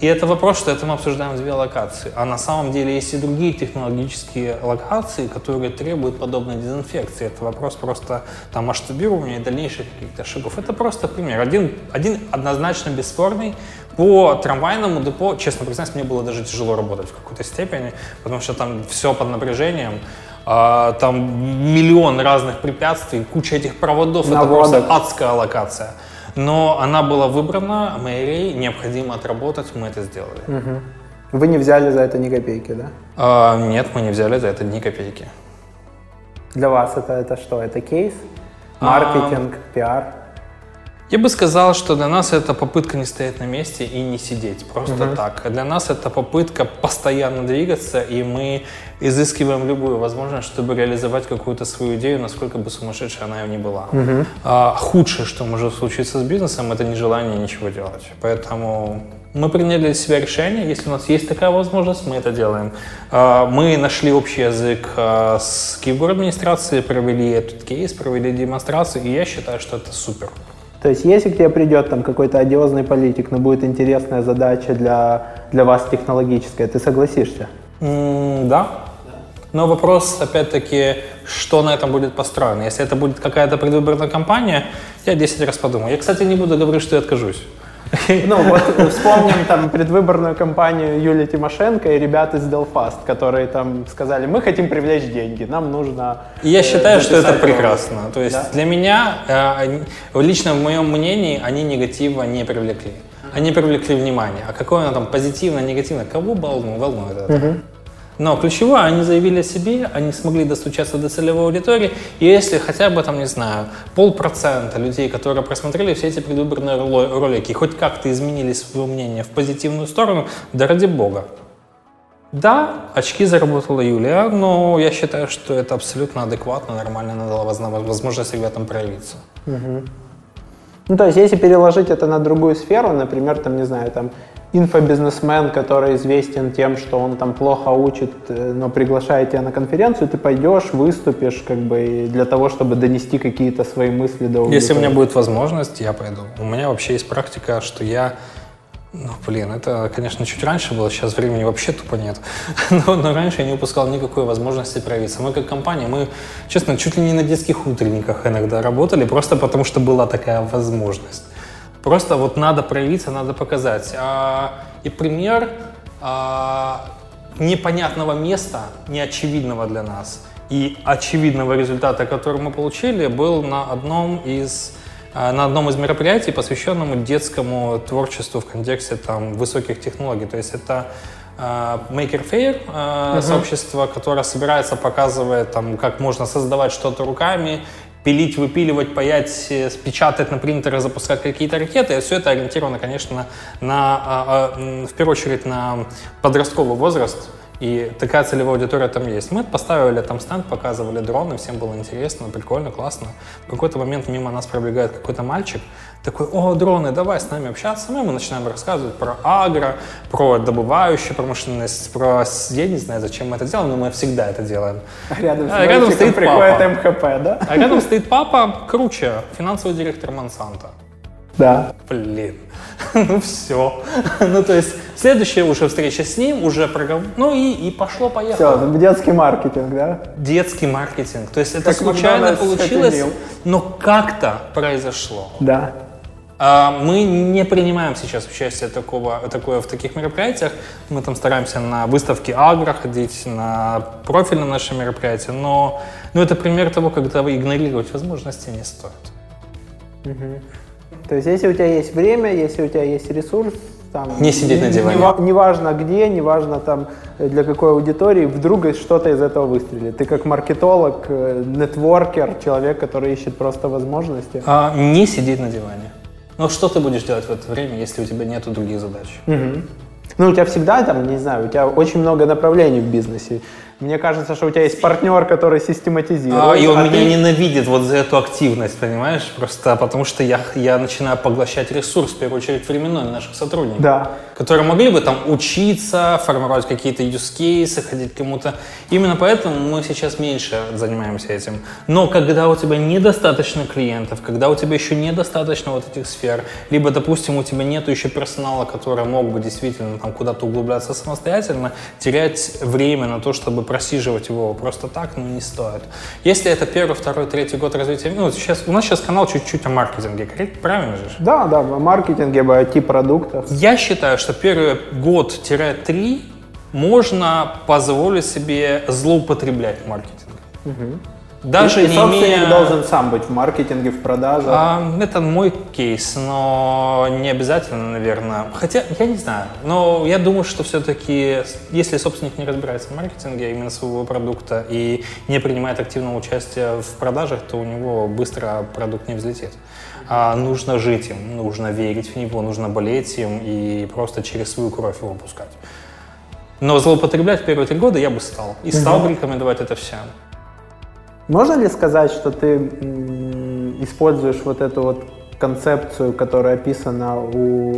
И это вопрос, что это мы обсуждаем две локации. А на самом деле есть и другие технологические локации, которые требуют подобной дезинфекции. Это вопрос просто там масштабирования и дальнейших каких-то шагов. Это просто пример. Один, один однозначно бесспорный. По трамвайному депо, честно признаюсь, мне было даже тяжело работать в какой-то степени, потому что там все под напряжением. а, там миллион разных препятствий, куча этих проводов. Это Наводок. просто адская локация. Но она была выбрана мэрией, необходимо отработать, мы это сделали. Вы не взяли за это ни копейки, да? А, нет, мы не взяли за это ни копейки. Для вас это, это что? Это кейс? Маркетинг, пиар? Я бы сказал, что для нас это попытка не стоять на месте и не сидеть просто так. Для нас это попытка постоянно двигаться, и мы изыскиваем любую возможность, чтобы реализовать какую-то свою идею, насколько бы сумасшедшей она и не была. А, худшее, что может случиться с бизнесом, это нежелание ничего делать. Поэтому мы приняли для себя решение, если у нас есть такая возможность, мы это делаем. А, Мы нашли общий язык а, с Киевгород администрацией, провели этот кейс, провели демонстрацию, и я считаю, что это супер. То есть, если к тебе придет там какой-то одиозный политик, но будет интересная задача для, для вас технологическая, ты согласишься? М, Да. Но вопрос, опять-таки, что на этом будет построено. Если это будет какая-то предвыборная кампания, я 10 раз подумаю. Я, кстати, не буду говорить, что я откажусь. Ну, вот вспомним там предвыборную кампанию Юлии Тимошенко и ребят из Delfast, которые там сказали, мы хотим привлечь деньги, нам нужно... И я э, считаю, что это прекрасно. ролик». То есть Да? для меня, э, лично в моем мнении, они негатива не привлекли. Они привлекли внимание. А какое оно там позитивно, негативно, кого волну- волнует это? Но ключевое, они заявили о себе, они смогли достучаться до целевой аудитории, и если хотя бы, там, не знаю, полпроцента людей, которые просмотрели все эти предвыборные ролики, хоть как-то изменили свое мнение в позитивную сторону, да ради бога. Да, очки заработала Юлия, но я считаю, что это абсолютно адекватно, нормально, она дала возможность ребятам проявиться. Ну, то есть, если переложить это на другую сферу, например, там, не знаю, там, инфобизнесмен, который известен тем, что он там плохо учит, э, но приглашает тебя на конференцию, ты пойдешь, выступишь, как бы, для того, чтобы донести какие-то свои мысли до Если у меня аудитории. будет возможность, я пойду. У меня вообще есть практика, что я ну, блин, это, конечно, чуть раньше было, сейчас времени вообще тупо нет. Но, но раньше я не упускал никакой возможности проявиться. Мы как компания, мы, честно, чуть ли не на детских утренниках иногда работали, просто потому что была такая возможность. Просто вот надо проявиться, надо показать. А, и пример а, непонятного места, неочевидного для нас, и очевидного результата, который мы получили, был на одном из на одном из мероприятий, посвященному детскому творчеству в контексте там, высоких технологий. То есть это а, Maker Fair, а, сообщество, которое собирается, показывает, там, как можно создавать что-то руками, пилить, выпиливать, паять, э, печатать на принтере, запускать какие-то ракеты. И все это ориентировано, конечно, на, а, а, в первую очередь на подростковый возраст. И такая целевая аудитория там есть. Мы поставили там стенд, показывали дроны, всем было интересно, прикольно, классно. В какой-то момент мимо нас пробегает какой-то мальчик, такой, о, дроны, давай с нами общаться. Мы ему начинаем рассказывать про агро, про добывающую промышленность, про... Я не знаю, зачем мы это делаем, но мы всегда это делаем. Рядом А, рядом мальчиком стоит приходит папа. МХП, да? А рядом стоит папа Круче, финансовый директор Монсанто. Да. Блин, ну все. Ну то есть следующая уже встреча с ним, уже проговор, ну и, и пошло-поехало. Все, детский маркетинг, да? Детский маркетинг. То есть это Как случайно получилось, но как-то произошло. Да. А, Мы не принимаем сейчас участие такого, такое в таких мероприятиях. Мы там стараемся на выставке Агро ходить, на профильные наши мероприятия, но, но это пример того, когда игнорировать возможности не стоит. То есть, если у тебя есть время, если у тебя есть ресурс, там, Не сидеть на диване. не ва- Неважно где, неважно там э, для какой аудитории, вдруг что-то из этого выстрелит. Ты как маркетолог, э, нетворкер, человек, который ищет просто возможности. А, не сидеть на диване. Ну, что ты будешь делать в это время, если у тебя нет других задач? Ну, у тебя всегда там, не знаю, у тебя очень много направлений в бизнесе. Мне кажется, что у тебя есть партнер, который систематизирует. А, и он а меня ты- ненавидит вот за эту активность, понимаешь? Просто потому что я, я начинаю поглощать ресурс, в первую очередь временной наших сотрудников. Да. Которые могли бы там учиться, формировать какие-то use cases, ходить к кому-то. Именно поэтому мы сейчас меньше занимаемся этим. Но когда у тебя недостаточно клиентов, когда у тебя еще недостаточно вот этих сфер, либо, допустим, у тебя нет еще персонала, который мог бы действительно там куда-то углубляться самостоятельно, терять время на то, чтобы просиживать его просто так, ну, не стоит. Если это первый, второй, третий год развития, ну, сейчас, у нас сейчас канал чуть-чуть о маркетинге, правильно же? Да, да, в маркетинге, об IT-продуктах. Я считаю, что первый год-три можно позволить себе злоупотреблять маркетингом. Даже и, и не собственник имея... должен сам быть в маркетинге, в продажах. А, это мой кейс, но не обязательно, наверное. Хотя, я не знаю. Но я думаю, что все-таки, если собственник не разбирается в маркетинге именно своего продукта и не принимает активного участия в продажах, то у него быстро продукт не взлетит. А нужно жить им, нужно верить в него, нужно болеть им и просто через свою кровь его пускать. Но злоупотреблять первые три года я бы стал. И стал бы рекомендовать это всем. Можно ли сказать, что ты используешь вот эту вот концепцию, которая описана у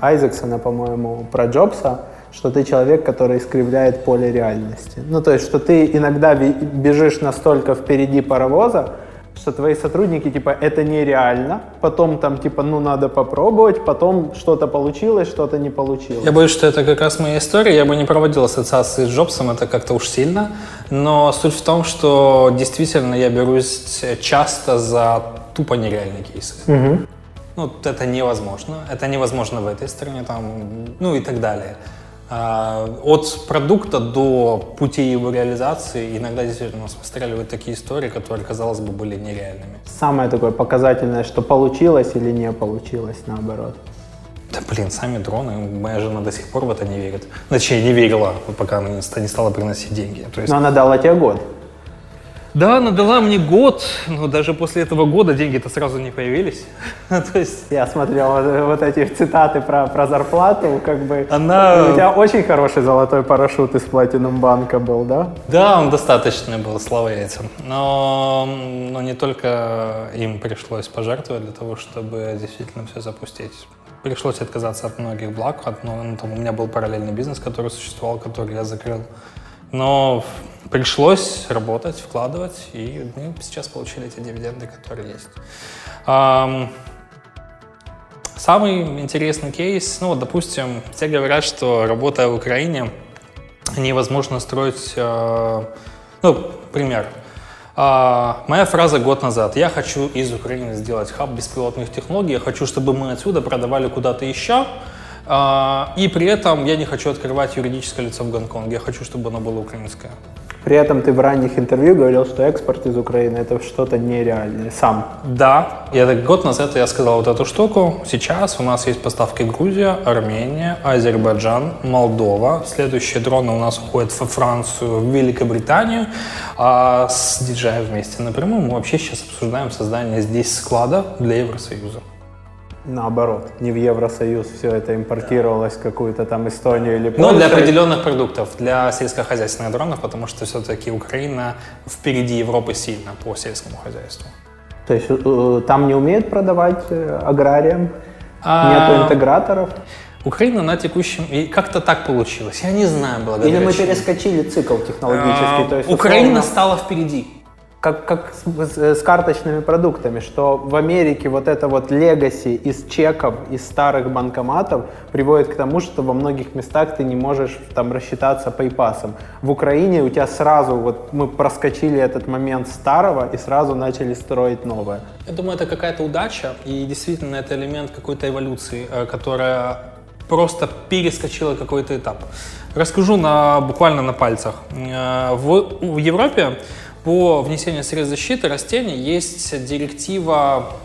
Айзексона, по-моему, про Джобса, что ты человек, который искривляет поле реальности? Ну, то есть, что ты иногда бежишь настолько впереди паровоза, что твои сотрудники, типа, это нереально, потом там, типа, ну, надо попробовать, потом что-то получилось, что-то не получилось. Я боюсь, что это как раз моя история. Я бы не проводил ассоциации с Джобсом, это как-то уж сильно. Но суть в том, что действительно я берусь часто за тупо нереальные кейсы. Ну, вот это невозможно. Это невозможно в этой стране, там, ну и так далее. А, От продукта до путей его реализации иногда действительно у нас выстреливают такие истории, которые, казалось бы, были нереальными. Самое такое показательное, что получилось или не получилось, наоборот. Да блин, сами дроны, моя жена до сих пор в это не верит. Точнее, не верила, пока она не ста- не стала приносить деньги. То есть, Но она дала тебе год. Да, она дала мне год, но даже после этого года деньги-то сразу не появились. То есть Я смотрел вот, вот эти цитаты про, про зарплату, как бы. Она- У тебя очень хороший золотой парашют из Platinum банка был, да? Да, он достаточный был, слава этим. Но, но не только им пришлось пожертвовать для того, чтобы действительно все запустить. Пришлось отказаться от многих благ. От, ну, там, у меня был параллельный бизнес, который существовал, который я закрыл. Но пришлось работать, вкладывать, и мы сейчас получили эти дивиденды, которые есть. Ам, Самый интересный кейс, ну вот, допустим, все говорят, что работая в Украине, невозможно строить, э, ну, пример. А, моя фраза год назад. Я хочу из Украины сделать хаб беспилотных технологий. Я хочу, чтобы мы отсюда продавали куда-то еще. А, и при этом я не хочу открывать юридическое лицо в Гонконге. Я хочу, чтобы оно было украинское. При этом ты в ранних интервью говорил, что экспорт из Украины это что-то нереальное. Сам. Да, я так год назад я сказал вот эту штуку. Сейчас у нас есть поставки Грузия, Армения, Азербайджан, Молдова. Следующие дроны у нас уходят во Францию, в Великобританию. А с DJI вместе напрямую мы вообще сейчас обсуждаем создание здесь склада для Евросоюза. Наоборот, не в Евросоюз все это импортировалось в какую-то там Эстонию или Польшу. Но для определенных продуктов, для сельскохозяйственных дронов, потому что все-таки Украина впереди Европы сильно по сельскому хозяйству. То есть э, там не умеют продавать э, аграриям? А, Нету интеграторов? Украина на текущем... И как-то так получилось. Я не знаю, благодаря Или мы чему. перескочили цикл технологический? А, то есть, Украина условно, стала впереди. Как, как с, с- с карточными продуктами, что в Америке вот это вот легаси из чеков, из старых банкоматов приводит к тому, что во многих местах ты не можешь там рассчитаться PayPass. В Украине у тебя сразу, вот мы проскочили этот момент старого и сразу начали строить новое. Я думаю, это какая-то удача, и действительно это элемент какой-то эволюции, э, которая просто перескочила какой-то этап. Расскажу на, буквально на пальцах. Э, В, в Европе по внесению средств защиты растений есть директива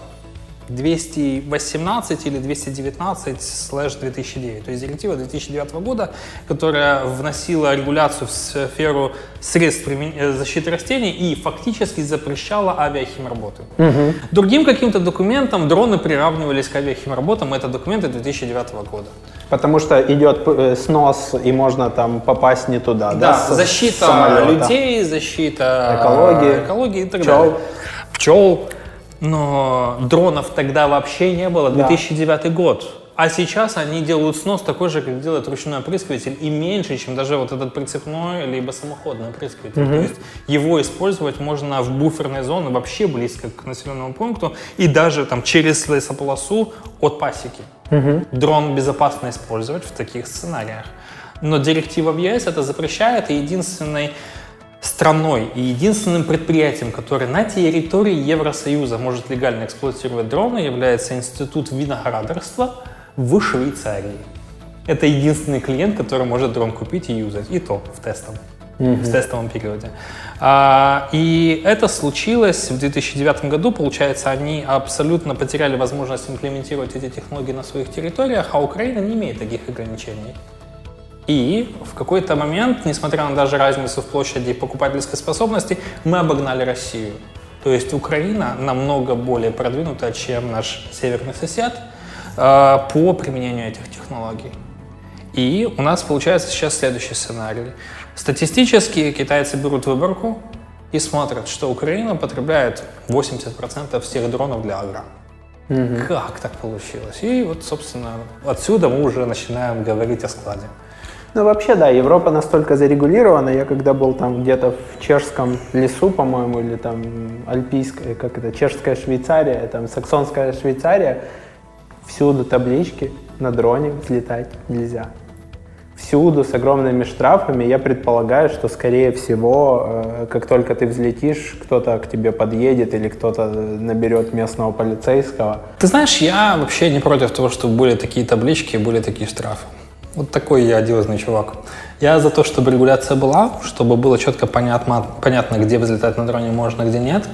218 или 219 слэш 2009. То есть директива 2009 года, которая вносила регуляцию в сферу средств э, защиты растений и фактически запрещала авиахимработы. Угу. Другим каким-то документом дроны приравнивались к авиахимработам. Это документы 2009 года. Потому что идет э, снос, и можно там попасть не туда. Да, да? защита самолета. людей, защита экологии, экологии и так пчел. далее. Пчел. Но дронов тогда вообще не было, 2009 да. год. А сейчас они делают снос такой же, как делает ручной опрыскиватель, и меньше, чем даже вот этот прицепной либо самоходный опрыскиватель. Mm-hmm. То есть его использовать можно в буферной зоне вообще близко к населенному пункту и даже там через лесополосу от пасеки. Mm-hmm. Дрон безопасно использовать в таких сценариях. Но директива в ЕС это запрещает, и единственный страной и единственным предприятием, которое на территории Евросоюза может легально эксплуатировать дроны, является Институт виноградарства в Швейцарии. Это единственный клиент, который может дрон купить и юзать, и то в тестовом, mm-hmm. в тестовом периоде. А, и это случилось в 2009 году. Получается, они абсолютно потеряли возможность имплементировать эти технологии на своих территориях, а Украина не имеет таких ограничений. И в какой-то момент, несмотря на даже разницу в площади и покупательской способности, мы обогнали Россию. То есть Украина намного более продвинута, чем наш северный сосед э, по применению этих технологий. И у нас получается сейчас следующий сценарий. Статистически китайцы берут выборку и смотрят, что Украина потребляет 80% всех дронов для агро. Угу. Как так получилось? И вот, собственно, отсюда мы уже начинаем говорить о складе. Ну, вообще, да, Европа настолько зарегулирована. Я когда был там где-то в чешском лесу, по-моему, или там альпийская, как это, чешская Швейцария, там саксонская Швейцария, всюду таблички, на дроне взлетать нельзя. Всюду с огромными штрафами. Я предполагаю, что, скорее всего, э, как только ты взлетишь, кто-то к тебе подъедет или кто-то наберет местного полицейского. Ты знаешь, я вообще не против того, чтобы были такие таблички и были такие штрафы. Вот такой я одиозный чувак. Я за то, чтобы регуляция была, чтобы было четко понятно, понятно где взлетать на дроне можно, где нет.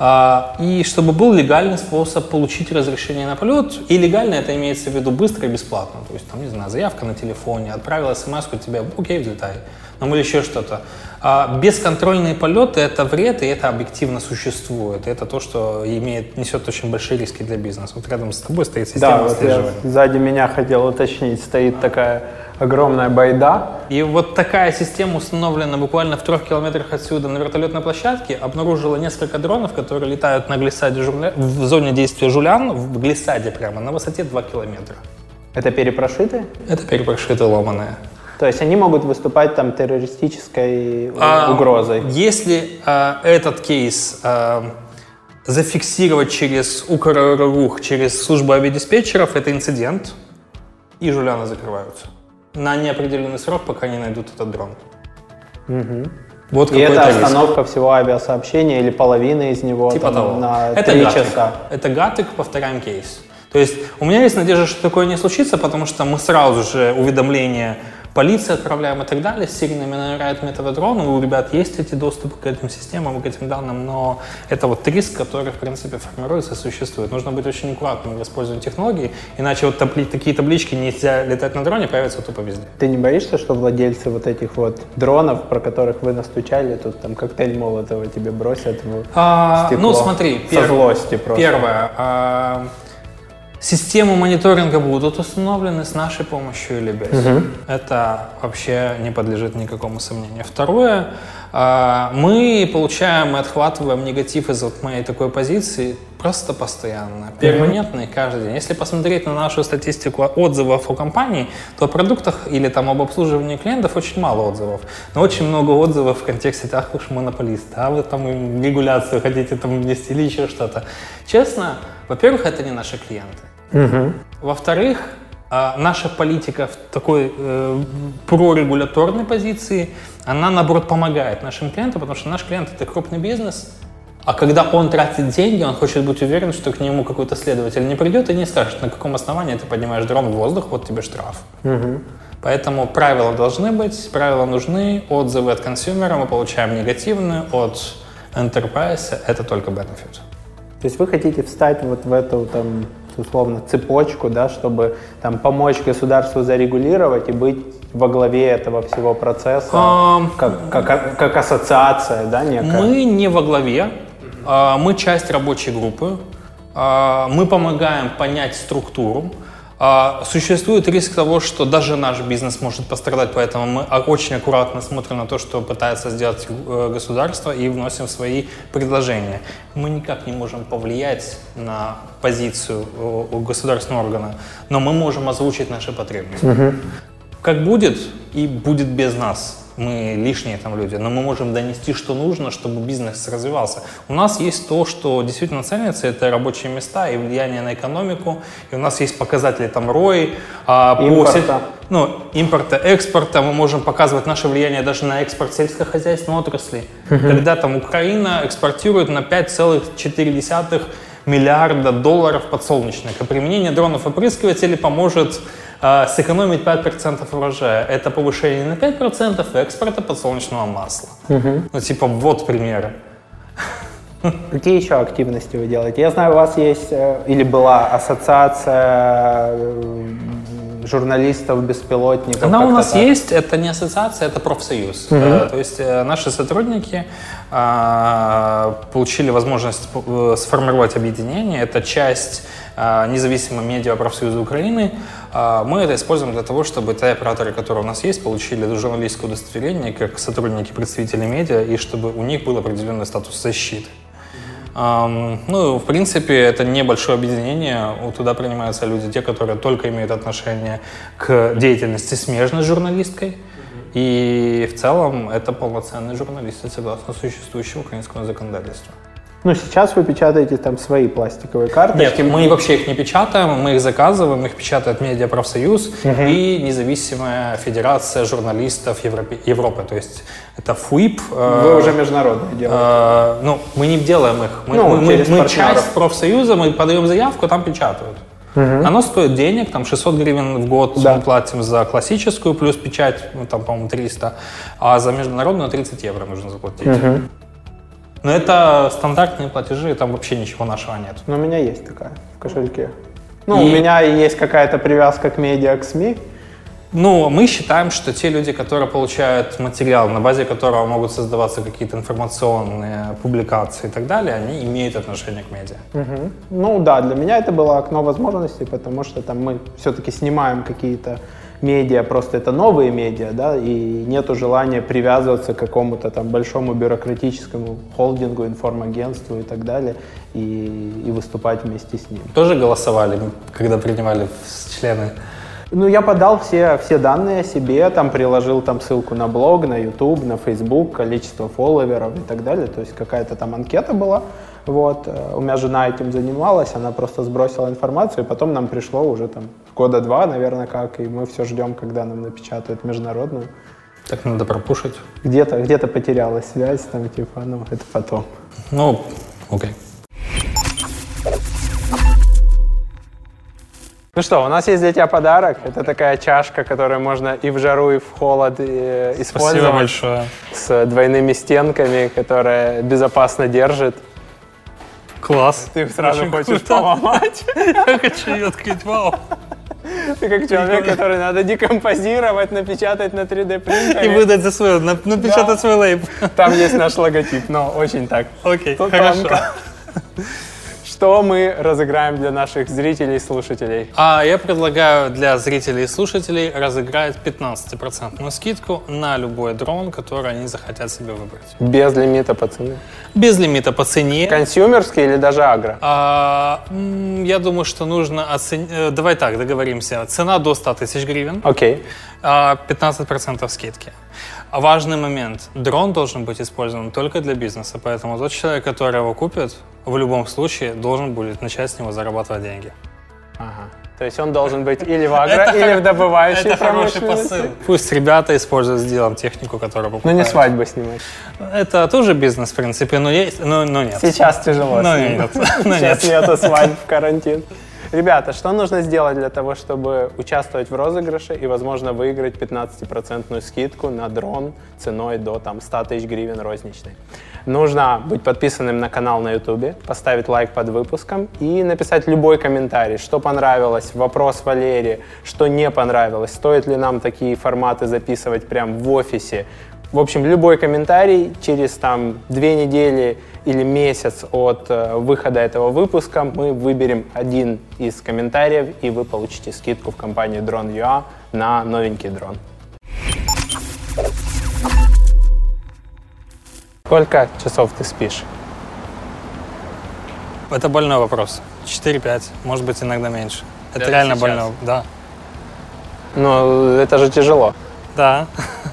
А, и чтобы был легальный способ получить разрешение на полет. И легально это имеется в виду быстро и бесплатно. То есть, там, не знаю, заявка на телефоне, отправила смс тебе, окей, взлетай. Ну или еще что-то. А бесконтрольные полеты – это вред, и это объективно существует. Это то, что имеет, несет очень большие риски для бизнеса. Вот рядом с тобой стоит система да, вот я сзади меня хотел уточнить, стоит такая огромная байда. И вот такая система установлена буквально в трех километрах отсюда на вертолетной площадке. Обнаружила несколько дронов, которые летают на глиссаде жуля... в зоне действия Жулян, в глиссаде прямо, на высоте 2 километра. Это перепрошитые? Это перепрошитые ломаные. То есть они могут выступать там террористической а, угрозой. Если а, этот кейс а, зафиксировать через УКРРУХ, через службу авиадиспетчеров, это инцидент, и жуляны закрываются. На неопределенный срок, пока не найдут этот дрон. Угу. Вот и это остановка риск. всего авиасообщения или половина из него типа там, того. на это 3 гатык. часа. Это гатык, повторяем кейс. То есть у меня есть надежда, что такое не случится, потому что мы сразу же уведомление полиции отправляем и так далее, с серийными номерами этого дрона. У ребят есть эти доступы к этим системам, к этим данным, но это вот риск, который, в принципе, формируется и существует. Нужно быть очень аккуратным в использовании технологий, иначе вот табли такие таблички «нельзя летать на дроне» появятся тупо везде. Ты не боишься, что владельцы вот этих вот дронов, про которых вы настучали, тут там коктейль Молотова тебе бросят в а, стекло? Ну, смотри, со злости просто. Первое. А, Системы мониторинга будут установлены с нашей помощью или без. Угу. Это вообще не подлежит никакому сомнению. Второе, а, мы получаем и отхватываем негатив из вот моей такой позиции просто постоянно, перманентно и каждый день. Если посмотреть на нашу статистику отзывов о компании, то о продуктах или там об обслуживании клиентов очень мало отзывов. Но очень много отзывов в контексте, ах же монополист, а вы там регуляцию хотите там внести или еще что-то. Честно, во-первых, это не наши клиенты. Угу. Во-вторых, а, наша политика в такой э, прорегуляторной позиции, она, наоборот, помогает нашим клиентам, потому что наш клиент — это крупный бизнес, а когда он тратит деньги, он хочет быть уверен, что к нему какой-то следователь не придет и не скажет, на каком основании ты поднимаешь дрон в воздух, вот тебе штраф. Угу. Поэтому правила должны быть, правила нужны, отзывы от консюмера мы получаем негативные, от enterprise — это только benefit. То есть вы хотите встать вот в эту там условно цепочку, да, чтобы там помочь государству зарегулировать и быть во главе этого всего процесса, Ам, как, как, как ассоциация, да, некая. Мы не во главе, а, мы часть рабочей группы, а, мы помогаем понять структуру. А, Существует риск того, что даже наш бизнес может пострадать, поэтому мы очень аккуратно смотрим на то, что пытается сделать э, государство и вносим свои предложения. Мы никак не можем повлиять на позицию э, государственного органа, но мы можем озвучить наши потребности. Как будет, и будет без нас. Мы лишние там люди, но мы можем донести, что нужно, чтобы бизнес развивался. У нас есть то, что действительно ценится, это рабочие места и влияние на экономику. И у нас есть показатели там ROI, а, по Импорта. ну, импорта, экспорта. Мы можем показывать наше влияние даже на экспорт сельскохозяйственной отрасли. Когда там Украина экспортирует на 5,4 миллиарда долларов подсолнечник. А применение дронов-опрыскивателей поможет э, сэкономить 5% урожая. Это повышение на 5% экспорта подсолнечного масла. Ну, типа, вот примеры. Какие еще активности вы делаете? Я знаю, у вас есть э, или была ассоциация э, журналистов-беспилотников. Она у нас так. есть, это не ассоциация, это профсоюз. Э, То есть э, наши сотрудники а, получили возможность э, сформировать объединение. Это часть независимого медиа профсоюза Украины. Мы это используем для того, чтобы те операторы, которые у нас есть, получили журналистское удостоверение как сотрудники представителей медиа, и чтобы у них был определенный статус защиты. Ну, в принципе, это небольшое объединение. Туда принимаются люди, те, которые только имеют отношение к деятельности смежной с журналисткой. И в целом это полноценные журналисты согласно существующему украинскому законодательству. Ну, сейчас вы печатаете там свои пластиковые карточки. Нет, мы вообще их не печатаем, мы их заказываем, их печатает Медиапрофсоюз и независимая федерация журналистов Европе- Европы. То есть это ФУИП. э, Вы уже международные делаете. Э, ну, мы не делаем их. Мы, Ну, мы- мы- часть профсоюза, мы подаем заявку, там печатают. Оно стоит денег, там 600 гривен в год Да. мы платим за классическую, плюс печать, ну, там, по-моему, 300, а за международную 30 евро нужно заплатить. Но это стандартные платежи, там вообще ничего нашего нет. Но у меня есть такая в кошельке. Ну, И- у меня есть какая-то привязка к медиа, к СМИ. Ну, мы считаем, что те люди, которые получают материал, на базе которого могут создаваться какие-то информационные публикации и так далее, они имеют отношение к медиа. Ну да, для меня это было окно возможностей, потому что там мы все-таки снимаем какие-то медиа, просто это новые медиа, да, и нету желания привязываться к какому-то там большому бюрократическому холдингу, информагентству и так далее, и, и выступать вместе с ним. Тоже голосовали, когда принимали члены Ну, я подал все, все данные о себе, там приложил там ссылку на блог, на YouTube, на Facebook, количество фолловеров и так далее. То есть какая-то там анкета была. Вот. Э, У меня жена этим занималась, она просто сбросила информацию, и потом нам пришло уже там года два, наверное, как, и мы все ждем, когда нам напечатают международную. Так надо пропушить. Где-то где потерялась связь, там типа, ну, это потом. Ну, окей. Ну что, у нас есть для тебя подарок. Это такая чашка, которую можно и в жару, и в холод э, использовать. Спасибо большое. с двойными стенками, которая безопасно держит. Класс. Ты сразу Очень хочешь круто. поломать. Я хочу ее открыть, вау. Ты как человек, который надо декомпозировать, напечатать на 3D И принтере. выдать за свой, на- напечатать свой лейб. Там есть наш логотип, но очень так. Окей, Тут хорошо. тонко. Что мы разыграем для наших зрителей и слушателей? А я предлагаю для зрителей и слушателей разыграть 15% скидку на любой дрон, который они захотят себе выбрать. Без лимита по цене. Без лимита по цене. Консюмерский или даже агро? А, я думаю, что нужно оценить... Давай так, договоримся. Цена до 100 тысяч гривен, Окей. а 15% скидки. А Важный момент. Дрон должен быть использован только для бизнеса, поэтому тот человек, который его купит, в любом случае должен будет начать с него зарабатывать деньги. Ага. То есть он должен быть или в агро, Это или в добывающей Это хороший посыл. Пусть ребята используют, сделаем технику, которую Ну покупают. не свадьбы снимать. Это тоже бизнес, в принципе, но, есть, но, но нет. Сейчас тяжело. Снимать. нет. Ну Сейчас нет. нету свадьб в карантин. Ребята, что нужно сделать для того, чтобы участвовать в розыгрыше и, возможно, выиграть 15% скидку на дрон ценой до там, 100 тысяч гривен розничной? Нужно быть подписанным на канал на YouTube, поставить лайк под выпуском и написать любой комментарий, что понравилось, вопрос Валерии, что не понравилось, стоит ли нам такие форматы записывать прямо в офисе. В общем, любой комментарий через там две недели или месяц от э, выхода этого выпуска мы выберем один из комментариев, и вы получите скидку в компании Drone.ua на новенький дрон. Сколько часов ты спишь? Это больной вопрос. 4-5, может быть, иногда меньше. Это Даже реально сейчас? больной. Да. Ну, это же тяжело. Да.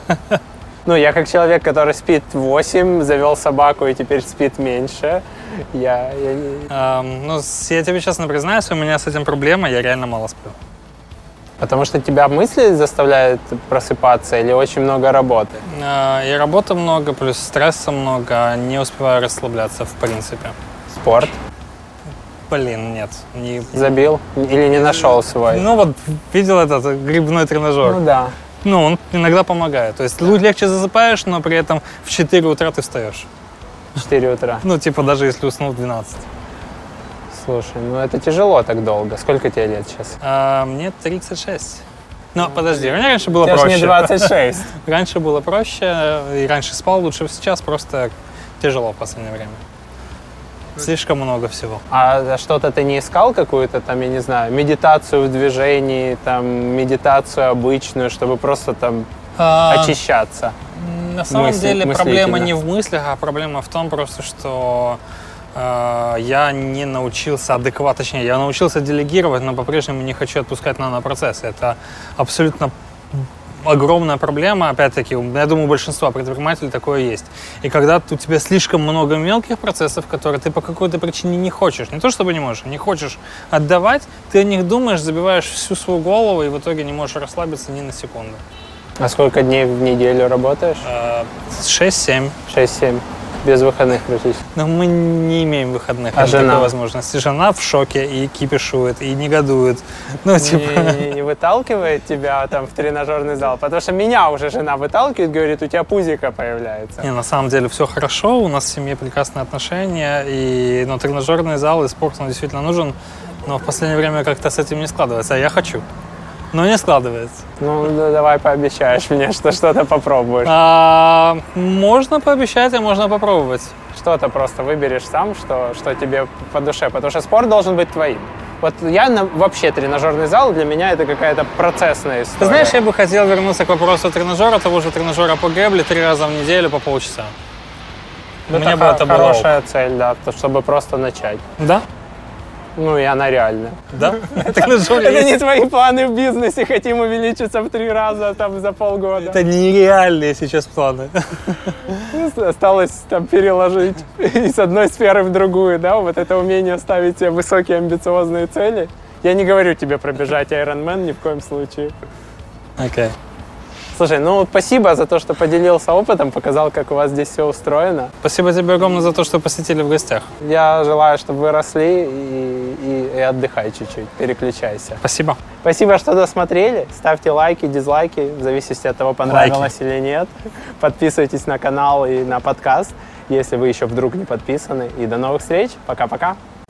Ну, я как человек, который спит 8, завел собаку и теперь спит меньше. Я, я не- Эм, ну, я тебе честно признаюсь, у меня с этим проблема, я реально мало сплю. Потому что тебя мысли заставляют просыпаться или очень много работы? Э, И работы много, плюс стресса много, не успеваю расслабляться в принципе. Спорт Блин, нет. Не... забил или не нашел свой? Ну вот, видел этот грибной тренажер? Ну да. Ну, он иногда помогает. То есть лу- легче засыпаешь, но при этом в 4 утра ты встаешь. 4 утра. Ну, типа даже если уснул в 12. Слушай, ну это тяжело так долго. Сколько тебе лет сейчас? А, мне 36. Ну, подожди, у меня раньше было Тебе проще. не 26. Раньше было проще, и раньше спал лучше. Сейчас просто тяжело в последнее время. Слишком много всего. А что-то ты не искал какую-то там, я не знаю, медитацию в движении, там, медитацию обычную, чтобы просто там А, очищаться? На самом мысли- деле проблема не в мыслях, а проблема в том просто, что э, я не научился адекватно, точнее, я научился делегировать, но по-прежнему не хочу отпускать нанопроцессы. Это абсолютно огромная проблема, опять-таки, я думаю, у большинства предпринимателей такое есть. И когда у тебя слишком много мелких процессов, которые ты по какой-то причине не хочешь, не то чтобы не можешь, не хочешь отдавать, ты о них думаешь, забиваешь всю свою голову и в итоге не можешь расслабиться ни на секунду. А сколько дней в неделю работаешь? Э, 6-7. 6-7. Без выходных практически. Но мы не имеем выходных. А жена? такой возможности. Жена в шоке и кипишует, и негодует. Ну, типа... Не, не- не выталкивает тебя там в тренажерный зал? Потому что меня уже жена выталкивает, говорит, у тебя пузика появляется. Не, на самом деле все хорошо, у нас в семье прекрасные отношения, и, ну, тренажерный зал и спорт, он действительно нужен, но в последнее время как-то с этим не складывается, а я хочу. Но не складывается. Ну, да давай пообещаешь мне, что что-то попробуешь. А, можно пообещать, а можно попробовать. Что-то просто выберешь сам, что, что тебе по душе. Потому что спорт должен быть твоим. Вот я на- вообще тренажерный зал, для меня это какая-то процессная история. Ты знаешь, я бы хотел вернуться к вопросу тренажера, того же тренажера по гребле три раза в неделю по полчаса. это Мне бы хо- это было хорошая цель, да, то- чтобы просто начать. Да? Ну, и она реальная. Да? Это не твои планы в бизнесе, хотим увеличиться в три раза там за полгода. Это нереальные сейчас планы. Осталось там переложить из одной сферы в другую, да, вот это умение ставить себе высокие амбициозные цели. Я не говорю тебе пробежать Ironman ни в коем случае. Окей. Слушай, ну спасибо за то, что поделился опытом, показал, как у вас здесь все устроено. Спасибо тебе огромное за то, что посетили в гостях. Я желаю, чтобы вы росли и, и- и отдыхай чуть-чуть, переключайся. Спасибо. Спасибо, что досмотрели. Ставьте лайки, дизлайки, в зависимости от того, понравилось или нет. Подписывайтесь на канал и на подкаст, если вы еще вдруг не подписаны. И до новых встреч. Пока-пока.